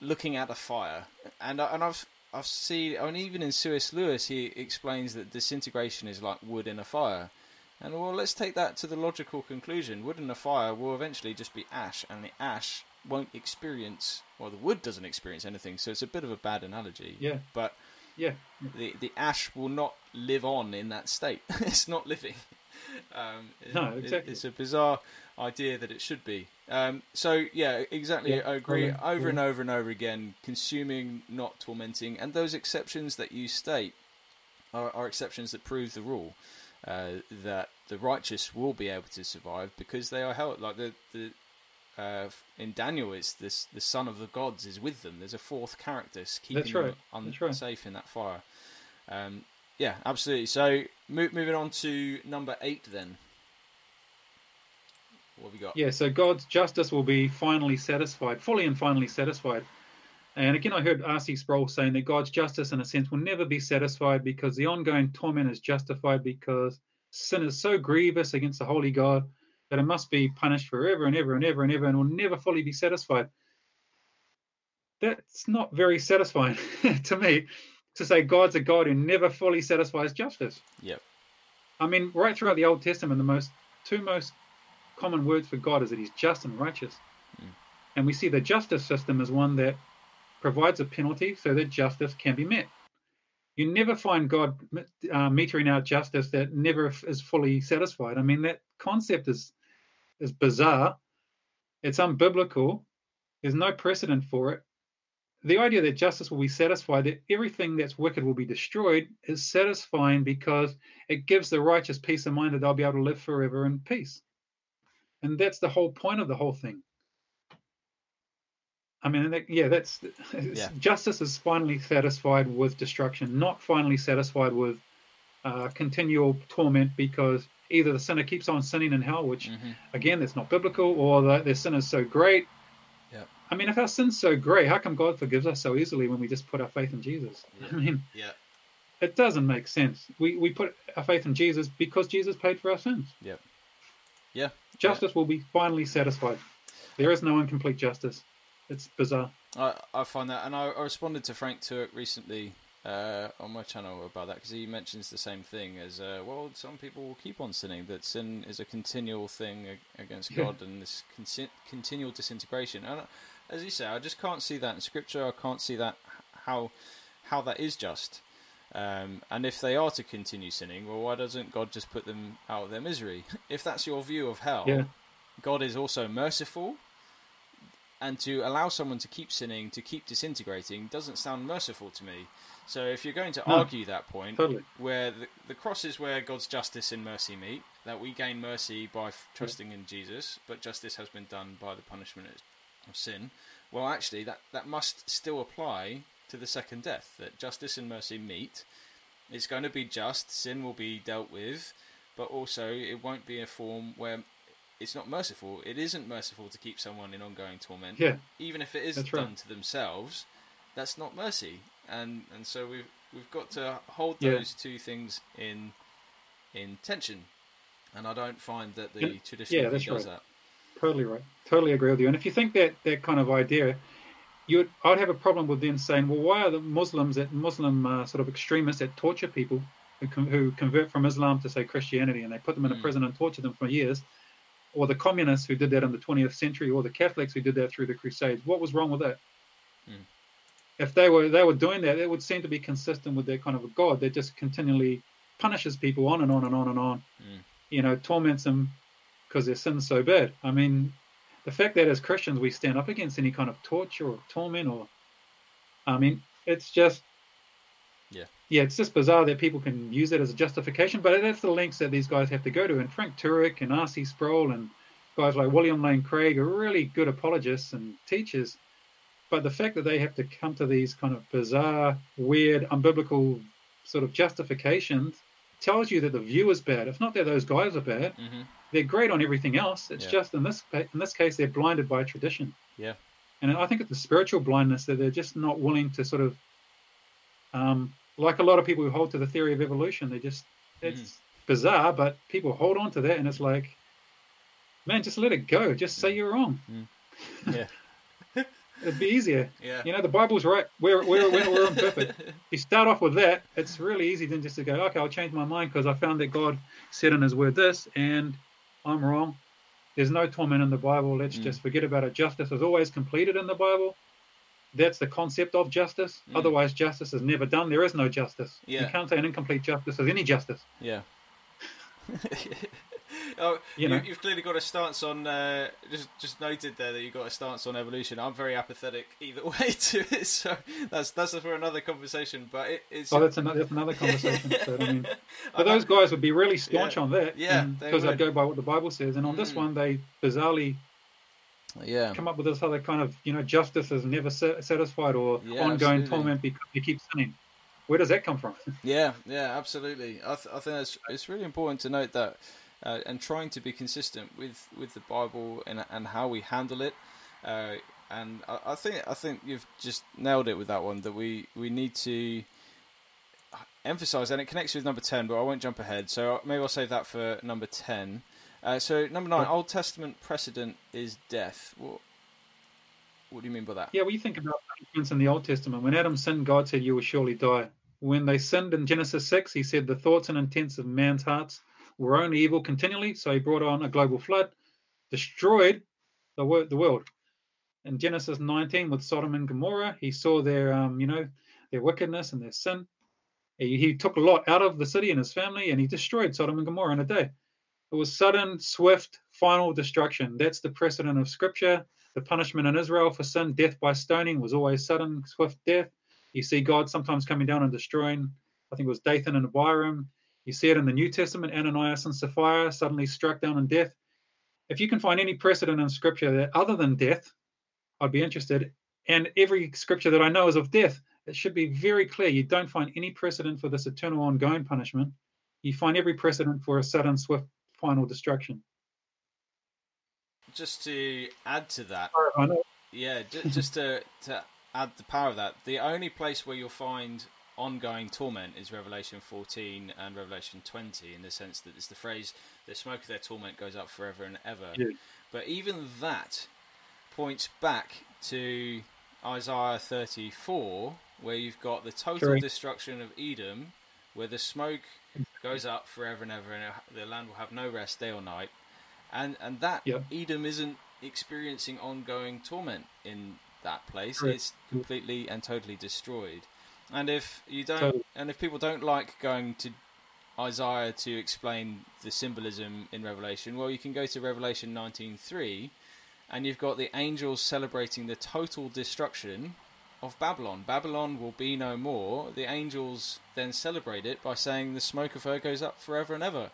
Speaker 1: looking at a fire. And I, and I've I've seen, and even in C.S. Lewis, he explains that disintegration is like wood in a fire. And well, let's take that to the logical conclusion. Wood in a fire will eventually just be ash, and the ash won't experience, well, the wood doesn't experience anything, so it's a bit of a bad analogy.
Speaker 2: Yeah.
Speaker 1: But
Speaker 2: Yeah.
Speaker 1: the the ash will not live on in that state. *laughs* it's not living. *laughs* Um, it-
Speaker 2: No,
Speaker 1: it-
Speaker 2: exactly.
Speaker 1: it's a bizarre idea that it should be. Um, so yeah, exactly.
Speaker 2: Yeah,
Speaker 1: I agree.
Speaker 2: totally,
Speaker 1: over and over and over again, consuming, not tormenting, and those exceptions that you state are, are exceptions that prove the rule. Uh, that the righteous will be able to survive because they are held like the the uh, in Daniel, it's this the son of the gods is with them. There's a fourth character keeping
Speaker 2: right,
Speaker 1: them un-
Speaker 2: right.
Speaker 1: safe in that fire. Um, yeah, absolutely. So mo- moving on to number eight, then. What have we got?
Speaker 2: Yeah, so God's justice will be finally satisfied, fully and finally satisfied. And again, I heard R.C. Sproul saying that God's justice, in a sense, will never be satisfied because the ongoing torment is justified because sin is so grievous against the holy God that it must be punished forever and ever and ever and ever and will never fully be satisfied. That's not very satisfying *laughs* to me to say God's a God who never fully satisfies justice.
Speaker 1: Yep.
Speaker 2: I mean, right throughout the Old Testament, the most two most common words for God is that He's just and righteous, and we see the justice system as one that provides a penalty so that justice can be met. You never find God uh, metering out justice that never f- is fully satisfied. I mean, that concept is is bizarre. It's unbiblical. There's no precedent for it. The idea that justice will be satisfied, that everything that's wicked will be destroyed, is satisfying because it gives the righteous peace of mind that they'll be able to live forever in peace. And that's the whole point of the whole thing. I mean, that, yeah, that's
Speaker 1: Yeah.
Speaker 2: justice is finally satisfied with destruction, not finally satisfied with uh, continual torment because either the sinner keeps on sinning in hell, which
Speaker 1: Mhm.
Speaker 2: again, that's not biblical, or the, their sin is so great.
Speaker 1: Yeah.
Speaker 2: I mean, if our sin's so great, how come God forgives us so easily when we just put our faith in Jesus? *laughs* I mean,
Speaker 1: Yeah.
Speaker 2: it doesn't make sense. We we put our faith in Jesus because Jesus paid for our sins.
Speaker 1: Yeah. Yeah.
Speaker 2: Justice will be finally satisfied. There is no incomplete justice. It's bizarre.
Speaker 1: I, I find that, and I, I responded to Frank Turek recently uh, on my channel about that because he mentions the same thing as uh, well. Some people will keep on sinning; that sin is a continual thing ag- against
Speaker 2: Yeah.
Speaker 1: God and this con- continual disintegration. And as you say, I just can't see that in Scripture. I can't see that how how that is just. Um, and if they are to continue sinning, well, why doesn't God just put them out of their misery? *laughs* If that's your view of hell,
Speaker 2: Yeah.
Speaker 1: God is also merciful and to allow someone to keep sinning, to keep disintegrating, doesn't sound merciful to me. So if you're going to
Speaker 2: No,
Speaker 1: argue that point,
Speaker 2: totally.
Speaker 1: where the, the cross is where God's justice and mercy meet, that we gain mercy by f- trusting in Jesus, but justice has been done by the punishment of sin, well, actually, that, that must still apply to the second death, that justice and mercy meet. It's going to be just, sin will be dealt with, but also it won't be a form where it's not merciful. It isn't merciful to keep someone in ongoing torment
Speaker 2: Yeah.
Speaker 1: even if it is
Speaker 2: That's
Speaker 1: done
Speaker 2: right.
Speaker 1: to themselves, that's not mercy. And and so we've we've got to hold
Speaker 2: Yeah.
Speaker 1: those two things in in tension. And I don't find that the
Speaker 2: Yeah,
Speaker 1: traditional
Speaker 2: yeah, that's
Speaker 1: does
Speaker 2: right.
Speaker 1: that.
Speaker 2: Totally right. Totally agree with you. And if you think that that kind of idea, you'd I'd have a problem with them saying, well, why are the Muslims that Muslim uh, sort of extremists that torture people who, who convert from Islam to say Christianity and they put them in a
Speaker 1: Mm.
Speaker 2: prison and torture them for years, or the communists who did that in the 20th century, or the Catholics who did that through the Crusades? What was wrong with that?
Speaker 1: Mm.
Speaker 2: If they were they were doing that, it would seem to be consistent with their kind of a God that just continually punishes people on and on and on and on.
Speaker 1: Mm.
Speaker 2: You know, torments them because their sin's so bad. I mean, the fact that as Christians we stand up against any kind of torture or torment or, I mean, it's just,
Speaker 1: Yeah.
Speaker 2: yeah, it's just bizarre that people can use it as a justification. But that's the links that these guys have to go to. And Frank Turek and R.C. Sproul and guys like William Lane Craig are really good apologists and teachers. But the fact that they have to come to these kind of bizarre, weird, unbiblical sort of justifications tells you that the view is bad. It's not that those guys are bad
Speaker 1: hmm
Speaker 2: they're great on everything else. It's
Speaker 1: Yeah.
Speaker 2: just in this in this case they're blinded by tradition.
Speaker 1: Yeah.
Speaker 2: And I think it's the spiritual blindness that they're just not willing to sort of um, like a lot of people who hold to the theory of evolution, they just it's mm. bizarre, but people hold on to that, and it's like, man, just let it go. Just say you're wrong.
Speaker 1: Mm. Yeah. *laughs*
Speaker 2: It'd be easier.
Speaker 1: Yeah.
Speaker 2: You know, the Bible's right. We're, we're, we're, we're imperfect. you start off with that, it's really easy then just to go, okay, I'll change my mind because I found that God said in His Word this, and I'm wrong. There's no torment in the Bible. Let's mm. just forget about it. Justice is always completed in the Bible. That's the concept of justice. Mm. Otherwise, justice is never done. There is no justice.
Speaker 1: Yeah.
Speaker 2: You can't say an incomplete justice is any justice.
Speaker 1: Yeah. *laughs* oh, you know. you, have clearly got a stance on. Uh, just just noted there that you've got a stance on evolution. I'm very apathetic either *laughs* way to it, so that's that's for another conversation. But it, it's
Speaker 2: oh, that's another that's another conversation. *laughs* but, I mean, but those guys would be really staunch
Speaker 1: yeah.
Speaker 2: on that,
Speaker 1: yeah,
Speaker 2: because they would go by what the Bible says. And on mm. this one, they bizarrely
Speaker 1: yeah
Speaker 2: come up with this other kind of you know justice is never satisfied or yeah, ongoing absolutely. torment because you keep sinning where does that come from *laughs*
Speaker 1: yeah yeah absolutely i, th- I think it's, it's really important to note that uh, and trying to be consistent with, with the Bible and and how we handle it. Uh, and I, I, think I think you've just nailed it with that one. That we, we need to emphasize, and it connects with number ten, but I won't jump ahead. So maybe I'll save that for number ten. Uh, so number nine, Old Testament precedent is death. What what do you mean by that?
Speaker 2: Yeah, well, you think about punishments in the Old Testament. When Adam sinned, God said, "You will surely die." When they sinned in Genesis six, He said, "The thoughts and intents of man's hearts were only evil continually, so he brought on a global flood, destroyed the, the world. In Genesis 19, with Sodom and Gomorrah, he saw their, um, you know, their wickedness and their sin. He, he took a lot out of the city and his family, and he destroyed Sodom and Gomorrah in a day. It was sudden, swift, final destruction. That's the precedent of Scripture. The punishment in Israel for sin, death by stoning, was always sudden, swift death. You see God sometimes coming down and destroying. I think it was Dathan and Abiram. You see it in the New Testament, Ananias and Sapphira suddenly struck down in death. If you can find any precedent in Scripture that other than death, I'd be interested. And every Scripture that I know is of death. It should be very clear. You don't find any precedent for this eternal ongoing punishment. You find every precedent for a sudden, swift, final destruction.
Speaker 1: Just to add to that, yeah, just to, to add the power of that, the only place where you'll find ongoing torment is Revelation 14 and Revelation 20 in the sense that it's the phrase, the smoke of their torment goes up forever and ever.
Speaker 2: Yeah.
Speaker 1: But even that points back to Isaiah 34, where you've got the total destruction of Edom, where the smoke goes up forever and ever, and the land will have no rest day or night. And and that
Speaker 2: yeah.
Speaker 1: Edom isn't experiencing ongoing torment in that place; it's completely and totally destroyed. And if you don't, totally. and if people don't like going to Isaiah to explain the symbolism in Revelation, well, you can go to Revelation 19:3, and you've got the angels celebrating the total destruction of Babylon. Babylon will be no more. The angels then celebrate it by saying the smoke of her goes up forever and ever,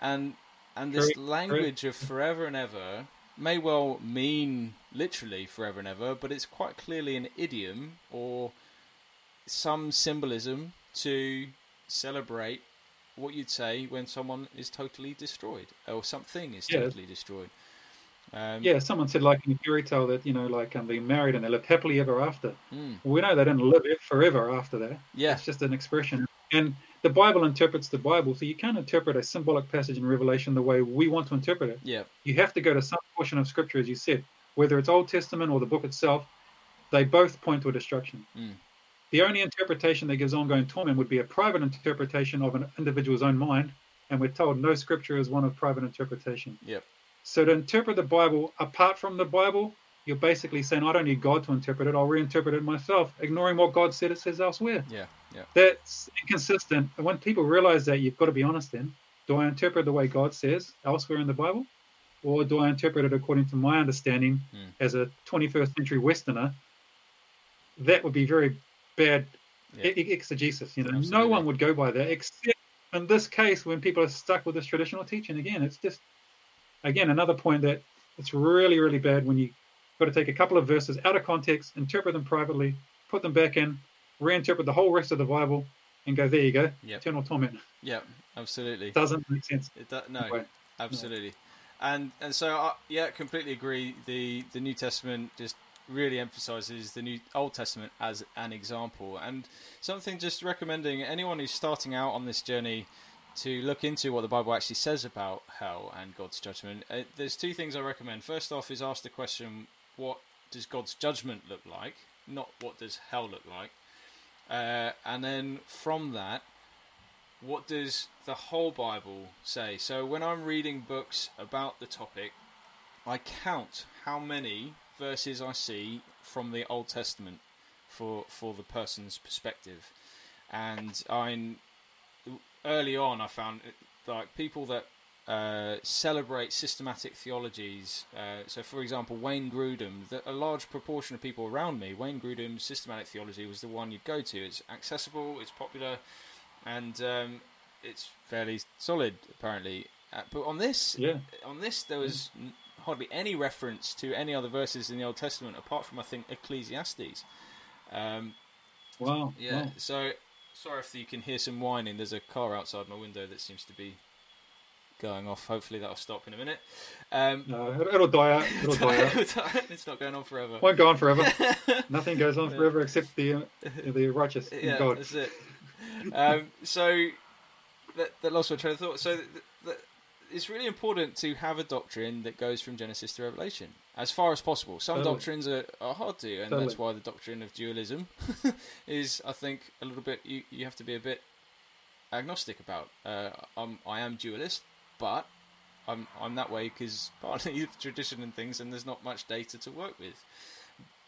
Speaker 1: and and this great, language great. of forever and ever may well mean literally forever and ever, but it's quite clearly an idiom or some symbolism to celebrate what you'd say when someone is totally destroyed or something is yeah. totally destroyed.
Speaker 2: Um, yeah, someone said like in a fairy tale that you know, like um, being married and they lived happily ever after.
Speaker 1: Mm.
Speaker 2: we know they didn't live forever after that.
Speaker 1: Yeah,
Speaker 2: it's just an expression. And the Bible interprets the Bible, so you can't interpret a symbolic passage in Revelation the way we want to interpret it.
Speaker 1: Yeah,
Speaker 2: you have to go to some portion of Scripture, as you said, whether it's Old Testament or the book itself. They both point to a destruction.
Speaker 1: Mm.
Speaker 2: The only interpretation that gives ongoing torment would be a private interpretation of an individual's own mind, and we're told no scripture is one of private interpretation.
Speaker 1: Yep.
Speaker 2: So to interpret the Bible apart from the Bible, you're basically saying I don't need God to interpret it. I'll reinterpret it myself, ignoring what God said it says elsewhere.
Speaker 1: Yeah, yeah.
Speaker 2: That's inconsistent. And when people realize that, you've got to be honest. Then, do I interpret the way God says elsewhere in the Bible, or do I interpret it according to my understanding
Speaker 1: mm.
Speaker 2: as a 21st century Westerner? That would be very bad yeah. exegesis. You know, Absolutely. no one would go by that, except in this case when people are stuck with this traditional teaching. Again, it's just again another point that it's really, really bad when you got to take a couple of verses out of context, interpret them privately, put them back in, reinterpret the whole rest of the Bible, and go, there you go,
Speaker 1: yep.
Speaker 2: eternal torment.
Speaker 1: Yeah, absolutely.
Speaker 2: Doesn't make sense.
Speaker 1: It do, no, absolutely. No. And and so, I, yeah, completely agree. The the New Testament just really emphasizes the New Old Testament as an example, and something just recommending anyone who's starting out on this journey to look into what the Bible actually says about hell and God's judgment. Uh, there's two things I recommend. First off, is ask the question, what does God's judgment look like? Not what does hell look like? Uh, and then from that, what does the whole Bible say? So when I'm reading books about the topic, I count how many verses I see from the Old Testament for for the person's perspective, and I early on I found like people that uh, celebrate systematic theologies. Uh, so, for example, Wayne Grudem, the, a large proportion of people around me, Wayne Grudem's systematic theology was the one you'd go to. It's accessible, it's popular, and um, it's fairly solid, apparently. Uh, but on this,
Speaker 2: yeah.
Speaker 1: on this, there was yeah. Hardly any reference to any other verses in the Old Testament apart from, I think, Ecclesiastes. Um,
Speaker 2: wow.
Speaker 1: Yeah.
Speaker 2: Wow.
Speaker 1: So, sorry if you can hear some whining. There's a car outside my window that seems to be going off. Hopefully that'll stop in a minute. Um,
Speaker 2: no, it'll die out. It'll die out. *laughs* *laughs*
Speaker 1: it's not going on forever.
Speaker 2: Won't go on forever. *laughs* Nothing goes on forever except the uh, the righteous
Speaker 1: yeah,
Speaker 2: God.
Speaker 1: That's it. Um, so that, that lost my train of thought. So it's really important to have a doctrine that goes from Genesis to Revelation as far as possible. Some totally. doctrines are, are hard to, and totally. that's why the doctrine of dualism *laughs* is, I think, a little bit. You you have to be a bit agnostic about. Uh, I'm I am dualist, but I'm I'm that way because *laughs* partly of tradition and things, and there's not much data to work with.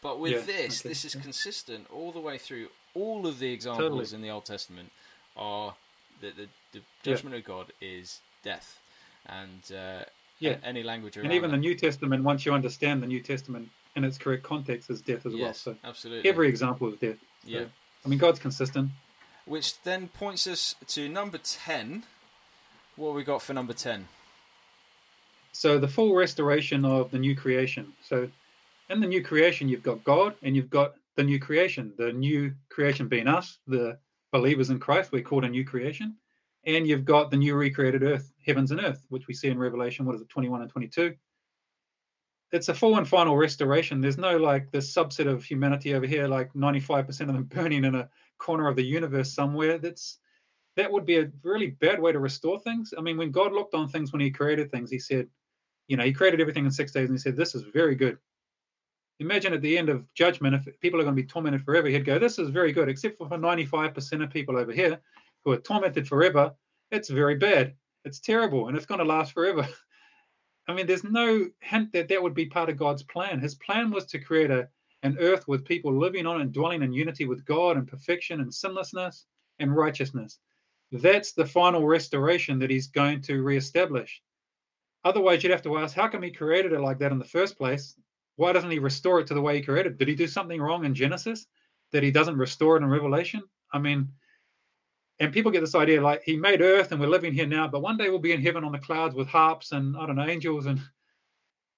Speaker 1: But with
Speaker 2: yeah,
Speaker 1: this,
Speaker 2: okay.
Speaker 1: this is consistent all the way through. All of the examples
Speaker 2: Totally.
Speaker 1: in the Old Testament are that the, the judgment of God is death, and uh,
Speaker 2: Yeah.
Speaker 1: any language around
Speaker 2: And even the. New Testament, once you understand the New Testament in its correct context, is death as well. So
Speaker 1: absolutely,
Speaker 2: every example of death. So,
Speaker 1: yeah.
Speaker 2: I mean, God's consistent.
Speaker 1: Which then points us to number ten. What have we got for number ten?
Speaker 2: So the full restoration of the new creation. So in the new creation, you've got God and you've got the new creation. The new creation being us, the believers in Christ, we're called a new creation. And you've got the new recreated earth, heavens and earth, which we see in Revelation, what is it, 21 and 22. It's a full and final restoration. There's no like this subset of humanity over here, like 95% of them *laughs* burning in a corner of the universe somewhere. That's that would be a really bad way to restore things. I mean, when God looked on things when He created things, He said, you know, He created everything in six days, and He said, "This is very good." Imagine at the end of judgment, if people are going to be tormented forever, He'd go, "This is very good," except for 95% of people over here who are tormented forever. It's very bad. It's terrible, and it's going to last forever. *laughs* I mean, there's no hint that that would be part of God's plan. His plan was to create a an earth with people living on and dwelling in unity with God and perfection and sinlessness and righteousness. That's the final restoration that he's going to reestablish. Otherwise, you'd have to ask, how come he created it like that in the first place? Why doesn't he restore it to the way he created? it? Did he do something wrong in Genesis that he doesn't restore it in Revelation? I mean, and people get this idea like he made earth and we're living here now, but one day we'll be in heaven on the clouds with harps and I don't know angels, and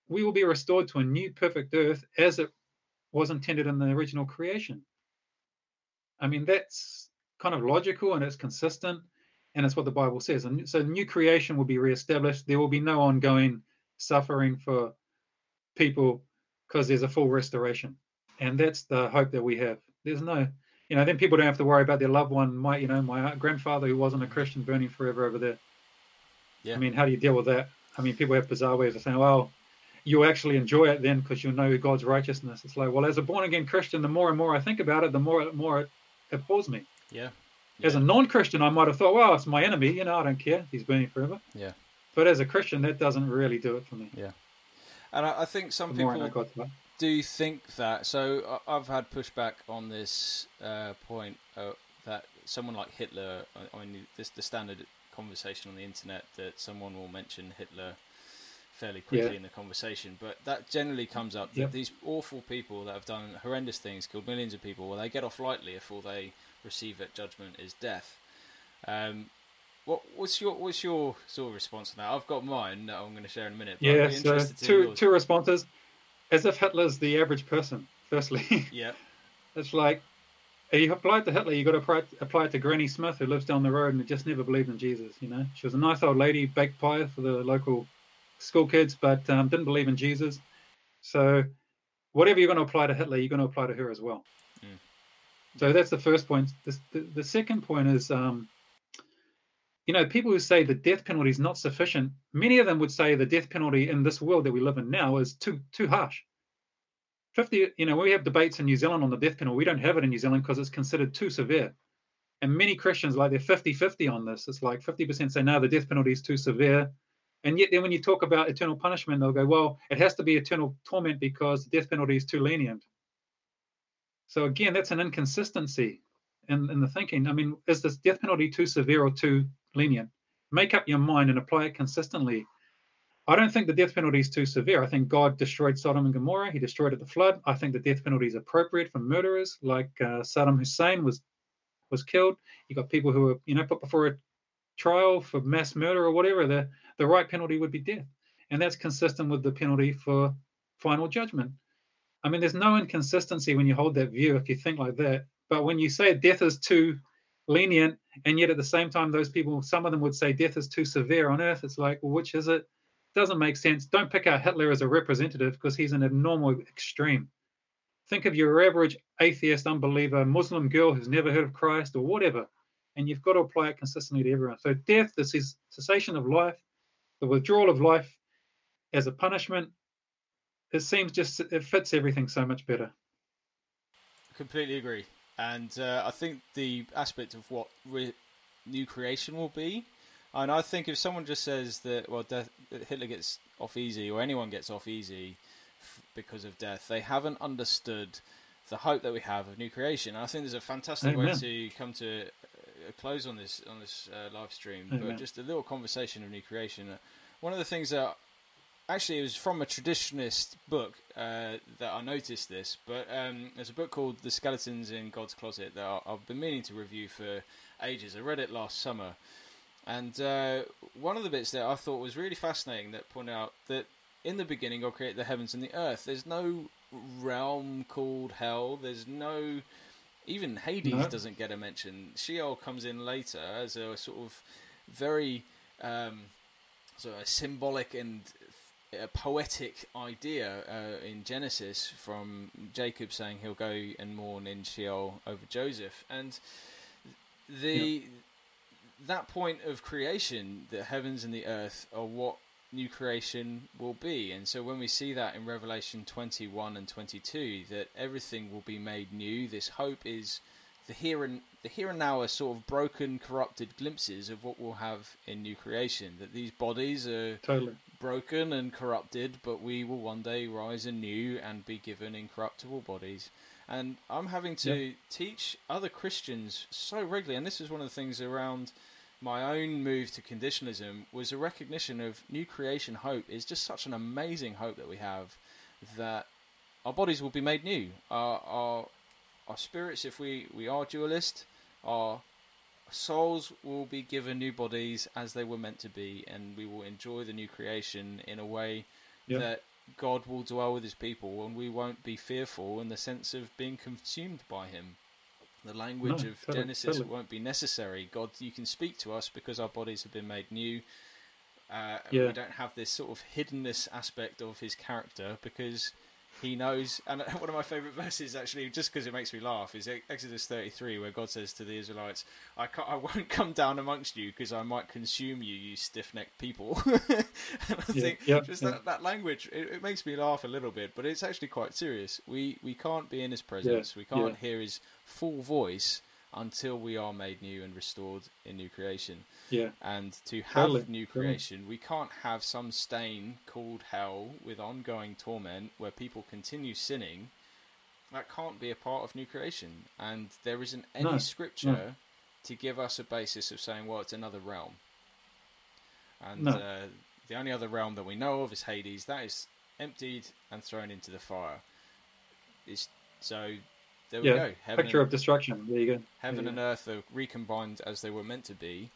Speaker 2: we will be restored to a new perfect earth as it was intended in the original creation. I mean, that's kind of logical and it's consistent, and it's what the Bible says. And so, new creation will be reestablished. There will be no ongoing suffering for people because there's a full restoration, and that's the hope that we have. There's no, you know, then people don't have to worry about their loved one. My, you know, my grandfather who wasn't a Christian burning forever over there.
Speaker 1: Yeah.
Speaker 2: I mean, how do you deal with that? I mean, people have bizarre ways of saying, well, you'll actually enjoy it then because you know God's righteousness. It's like, well, as a born again Christian, the more and more I think about it, the more and more it appalls me.
Speaker 1: Yeah.
Speaker 2: As a non-Christian, I might have thought, well, it's my enemy. You know, I don't care. He's burning forever.
Speaker 1: Yeah.
Speaker 2: But as a Christian, that doesn't really do it for me. Yeah.
Speaker 1: And I, I think some
Speaker 2: The more I know
Speaker 1: people. Do you think that. So I've had pushback on this uh, point uh, that someone like Hitler. I- mean, this the standard conversation on the internet that someone will mention Hitler fairly quickly
Speaker 2: Yeah.
Speaker 1: in the conversation, but that generally comes up that
Speaker 2: Yep.
Speaker 1: these awful people that have done horrendous things, killed millions of people, well, they get off lightly if all they receive at judgment is death. Um, what, what's your what's your sort of response to that? I've got mine that I'm going to share in a minute. But
Speaker 2: Yeah. So
Speaker 1: interested to hear
Speaker 2: two
Speaker 1: yours.
Speaker 2: two responses. As if Hitler's the average person. Firstly, *laughs*
Speaker 1: Yeah,
Speaker 2: it's like if you apply it to Hitler, you got to apply, apply it to Granny Smith, who lives down the road and just never believed in Jesus. You know, she was a nice old lady, baked pie for the local school kids, but um, didn't believe in Jesus. So whatever you're going to apply to Hitler, you're going to apply to her as well. Mm. So that's the first point. The, the, the second point is, um, you know, people who say the death penalty is not sufficient, many of them would say the death penalty in this world that we live in now is too too harsh. 50, you know, we have debates in New Zealand on the death penalty. We don't have it in New Zealand because it's considered too severe. And many Christians, like they're 50 50 on this. It's like 50% say, no, the death penalty is too severe. And yet, then when you talk about eternal punishment, they'll go, well, it has to be eternal torment because the death penalty is too lenient. So, again, that's an inconsistency in, in the thinking. I mean, is this death penalty too severe or too lenient? Make up your mind and apply it consistently. I don't think the death penalty is too severe. I think God destroyed Sodom and Gomorrah. He destroyed at the flood. I think the death penalty is appropriate for murderers, like uh, Saddam Hussein was was killed. You got people who were, you know, put before a trial for mass murder or whatever. The the right penalty would be death, and that's consistent with the penalty for final judgment. I mean, there's no inconsistency when you hold that view if you think like that. But when you say death is too lenient, and yet at the same time, those people, some of them would say death is too severe on earth. It's like, well, which is it? doesn't make sense. Don't pick out Hitler as a representative because he's an abnormal extreme. Think of your average atheist, unbeliever, Muslim girl who's never heard of Christ or whatever, and you've got to apply it consistently to everyone. So death, this is cessation of life, the withdrawal of life as a punishment. It seems just it fits everything so much better.
Speaker 1: Completely agree, and uh, I think the aspect of what re- new creation will be and I think if someone just says that, well, death, Hitler gets off easy or anyone gets off easy f- because of death, they haven't understood the hope that we have of new creation. And I think there's a fantastic Amen. way to come to a close on this on this uh, live stream, Amen. but just a little conversation of new creation. One of the things that actually it was from a traditionalist book uh, that I noticed this, but um, there's a book called The Skeletons in God's Closet that I've been meaning to review for ages. I read it last summer. And uh, one of the bits that I thought was really fascinating that pointed out that in the beginning God created the heavens and the earth. There's no realm called hell. There's no even Hades no. doesn't get a mention. Sheol comes in later as a sort of very um, sort of symbolic and a poetic idea uh, in Genesis from Jacob saying he'll go and mourn in Sheol over Joseph, and the that point of creation, the heavens and the earth are what new creation will be. And so when we see that in Revelation 21 and 22, that everything will be made new, this hope is the here and the here and now are sort of broken, corrupted glimpses of what we'll have in new creation. That these bodies are
Speaker 2: totally.
Speaker 1: Broken and corrupted, but we will one day rise anew and be given incorruptible bodies. And I'm having to yep. teach other Christians so regularly, and this is one of the things around my own move to conditionalism was a recognition of new creation hope is just such an amazing hope that we have that our bodies will be made new. Our our, our spirits, if we, we are dualist, our souls will be given new bodies as they were meant to be, and we will enjoy the new creation in a way yep. that God will dwell with his people, and we won't be fearful in the sense of being consumed by him. The language no, of totally, Genesis totally. won't be necessary. God, you can speak to us because our bodies have been made new. Uh, yeah. We don't have this sort of hiddenness aspect of his character because he knows. And *laughs* one of my favourite verses, actually, just because it makes me laugh, is Exodus 33, where God says to the Israelites, I, I won't *laughs* come down amongst you because I might consume you, you stiff necked people. *laughs* and I yeah, think yeah, just yeah. That, that language, it, it, makes me laugh a little bit, but it's actually quite serious. We, we can't be in his presence, we can't hear his full voice until we are made new and restored in new creation.
Speaker 2: Yeah.
Speaker 1: And to have totally. new creation, we can't have some stain called hell with ongoing torment where people continue sinning. That can't be a part of new creation. And there isn't any no. scripture no. to give us a basis of saying, well, it's another realm. And no. uh, the only other realm that we know of is Hades. That is emptied and thrown into the fire. It's, so there yeah, we go.
Speaker 2: Heaven picture and, of destruction. There you go.
Speaker 1: Heaven
Speaker 2: you
Speaker 1: and earth are recombined as they were meant to be,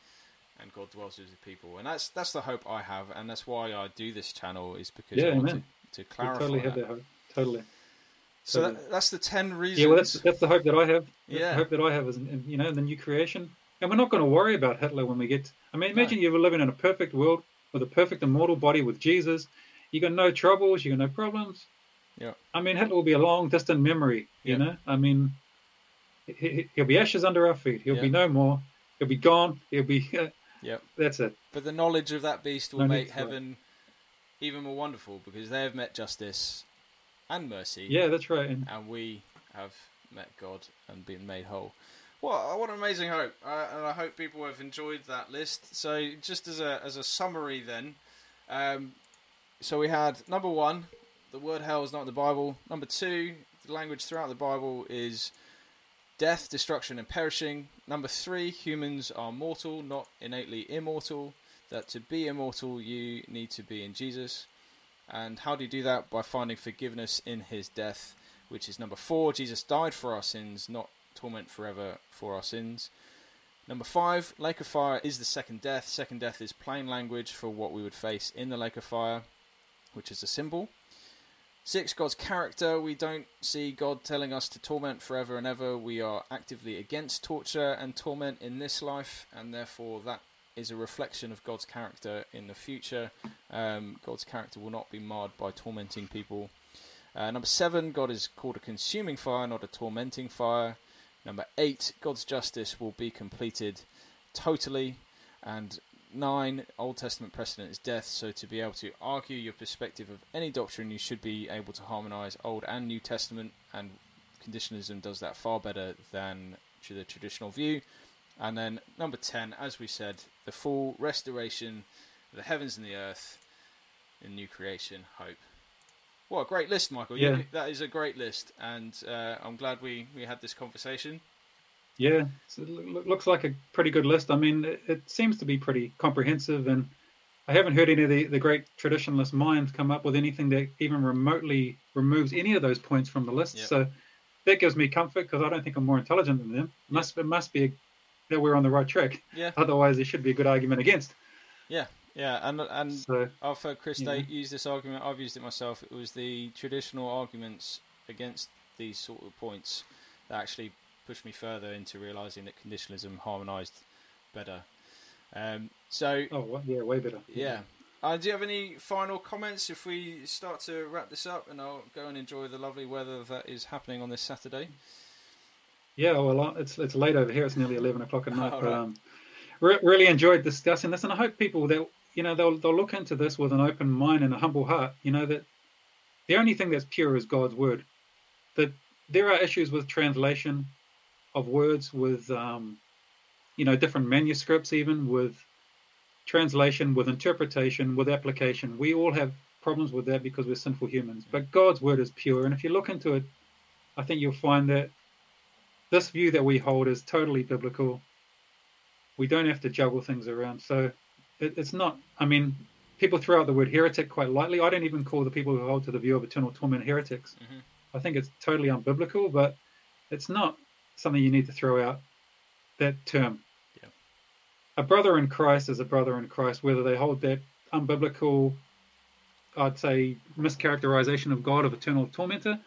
Speaker 1: and God dwells with His people. And that's that's the hope I have, and that's why I do this channel is because yeah, I want to, to, clarify.
Speaker 2: totally
Speaker 1: that.
Speaker 2: have that hope. Totally.
Speaker 1: So totally. That, that's the ten reasons.
Speaker 2: Yeah, well, that's that's the hope that I have. That's yeah, the hope that I have is in, you know the new creation, and we're not going to worry about Hitler when we get. I mean, imagine no. you were living in a perfect world with a perfect immortal body with Jesus. You got no troubles, you got no problems.
Speaker 1: Yeah.
Speaker 2: I mean, Hitler will be a long distant memory. You
Speaker 1: Yeah.
Speaker 2: know, I mean, he, he'll be ashes under our feet. He'll
Speaker 1: Yeah.
Speaker 2: be no more. He'll be gone. He'll be. *laughs*
Speaker 1: yeah.
Speaker 2: That's it.
Speaker 1: But the knowledge of that beast will
Speaker 2: No
Speaker 1: make
Speaker 2: to worry.
Speaker 1: heaven even more wonderful because they have met justice and mercy.
Speaker 2: Yeah, that's right. And
Speaker 1: and we have met God and been made whole. What what an amazing hope! Uh, and I hope people have enjoyed that list. So, just as a as a summary, then, um, so we had number one, the word hell is not in the Bible. Number two, the language throughout the Bible is death, destruction, and perishing. Number three, humans are mortal, not innately immortal. That to be immortal, you need to be in Jesus. And how do you do that? By finding forgiveness in his death, which is number four. Jesus died for our sins, not torment forever for our sins. Number five, lake of fire is the second death. Second death is plain language for what we would face in the lake of fire, which is a symbol. Six, God's character. We don't see God telling us to torment forever and ever. We are actively against torture and torment in this life, and therefore that is a reflection of God's character in the future. Um, God's character will not be marred by tormenting people. Uh, number seven, God is called a consuming fire, not a tormenting fire. Number eight, God's justice will be completed totally. And nine, Old Testament precedent is death. So to be able to argue your perspective of any doctrine, you should be able to harmonize Old and New Testament. And conditionalism does that far better than to the traditional view. And then number 10, as we said, the full restoration of the heavens and the earth in new creation, hope. What a great list, Michael. You-
Speaker 2: Yeah.
Speaker 1: that is a great list. And uh, I'm glad we, we had this conversation.
Speaker 2: Yeah, it looks like a pretty good list. I mean, it, it seems to be pretty comprehensive, and I haven't heard any of the, the great traditionalist minds come up with anything that even remotely removes any of those points from the list.
Speaker 1: Yeah.
Speaker 2: So that gives me comfort because I don't think I'm more intelligent than them. It must it must be that we're on the right track.
Speaker 1: Yeah, *laughs*
Speaker 2: Otherwise, there should be a good argument against.
Speaker 1: yeah, yeah. And and
Speaker 2: So
Speaker 1: I've heard Chris
Speaker 2: Yeah.
Speaker 1: Date use this argument. I've used it myself. It was the traditional arguments against these sort of points that actually pushed me further into realizing that conditionalism harmonized better. Um, so
Speaker 2: oh yeah, way better.
Speaker 1: yeah. Uh, do you have any final comments if we start to wrap this up and I'll go and enjoy the lovely weather that is happening on this Saturday?
Speaker 2: Yeah, well, uh, it's it's late over here. It's nearly eleven o'clock at night. But
Speaker 1: right.
Speaker 2: um, re- really enjoyed discussing this, and I hope people that you know they'll they'll look into this with an open mind and a humble heart. You know that the only thing that's pure is God's word. That there are issues with translation of words, with um, you know different manuscripts, even with translation, with interpretation, with application. We all have problems with that because we're sinful humans. But God's word is pure, and if you look into it, I think you'll find that this view that we hold is totally biblical. We don't have to juggle things around. So it, it's not, I mean, people throw out the word heretic quite lightly. I don't even call the people who hold to the view of eternal torment heretics.
Speaker 1: Mhm.
Speaker 2: I think it's totally unbiblical, but it's not something you need to throw out that term.
Speaker 1: Yeah.
Speaker 2: A brother in Christ is a brother in Christ, whether they hold that unbiblical, I'd say, mischaracterization of God of eternal tormentor.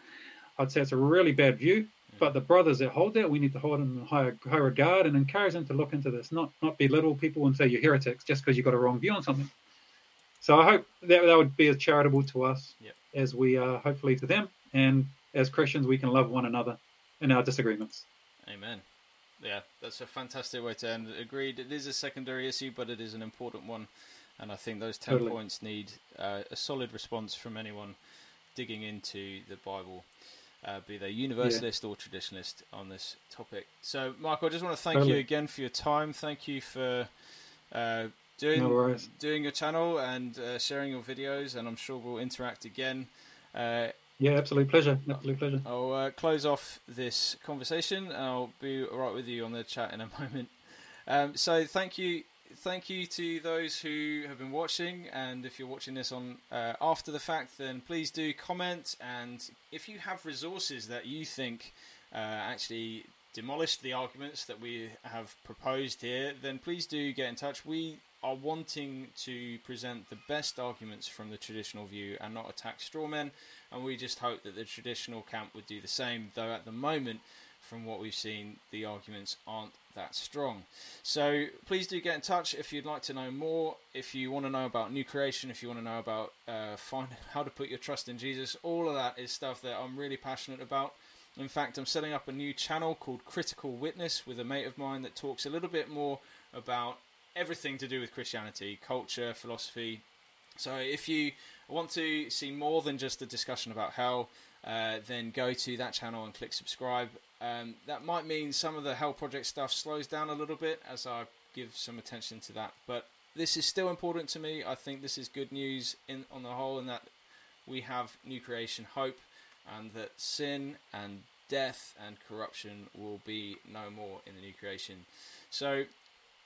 Speaker 2: I'd say it's a really bad view. But the brothers that hold that, we need to hold them in high, high regard and encourage them to look into this, not not belittle people and say you're heretics just because you got a wrong view on something. So I hope that that would be as charitable to us as we are hopefully to them, and as Christians we can love one another in our disagreements.
Speaker 1: Amen. Yeah, that's a fantastic way to end. Agreed. It is a secondary issue, but it is an important one, and I think those ten
Speaker 2: Totally.
Speaker 1: points need uh, a solid response from anyone digging into the Bible, uh, be they universalist or traditionalist on this topic. So, Michael, I just want to thank you again for your time. Thank you for uh, doing
Speaker 2: No
Speaker 1: doing your channel and uh, sharing your videos, and I'm sure we'll interact again.
Speaker 2: Yeah, absolute pleasure. Absolute pleasure.
Speaker 1: I'll uh, close off this conversation. I'll be right with you on the chat in a *laughs* moment. Um, so thank you, thank you to those who have been watching, and if you're watching this on uh, after the fact, then please do comment. And if you have resources that you think uh, actually demolished the arguments that we have proposed here, then please do get in touch. We are wanting to present the best arguments from the traditional view and not attack straw men, and we just hope that the traditional camp would do the same. Though at the moment, from what we've seen, the arguments aren't that strong. So please do get in touch if you'd like to know more. If you want to know about new creation, if you want to know about uh, find *laughs* how to put your trust in Jesus, all of that is stuff that I'm really passionate about. In fact, I'm setting up a new channel called Critical Witness with a mate of mine that talks a little bit more about everything to do with Christianity, culture, philosophy. So if you want to see more than just a discussion about hell, uh, then go to that channel and click subscribe. Um, that might mean some of the Hell Project stuff slows down a little bit as I give some attention to that. But this is still important to me. I think this is good news in on the whole, in that we have new creation hope, and that sin and death and corruption will be no more in the new creation. So,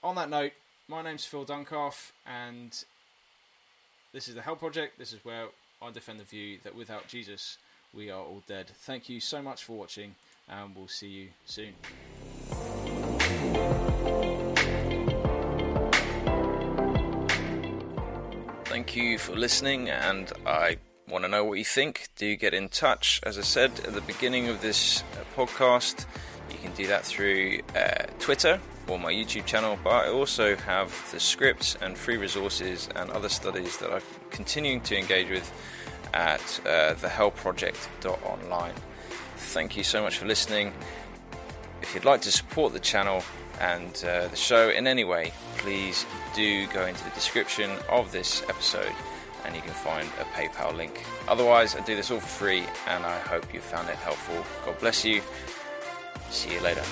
Speaker 1: on that note, my name's Phil Dunkoff, and this is the Hell Project. This is where I defend the view that without Jesus, we are all dead. Thank you so much for watching, and we'll see you soon. Thank you for listening, and I want to know what you think. Do get in touch. As I said at the beginning of this uh, podcast, you can do that through uh, Twitter or my YouTube channel, but I also have the scripts and free resources and other studies that I'm continuing to engage with at uh, thehellproject.online. Thank you so much for listening. If you'd like to support the channel and uh, the show in any way, please do go into the description of this episode and you can find a PayPal link. Otherwise, I do this all for free and I hope you found it helpful. God bless you. See you later.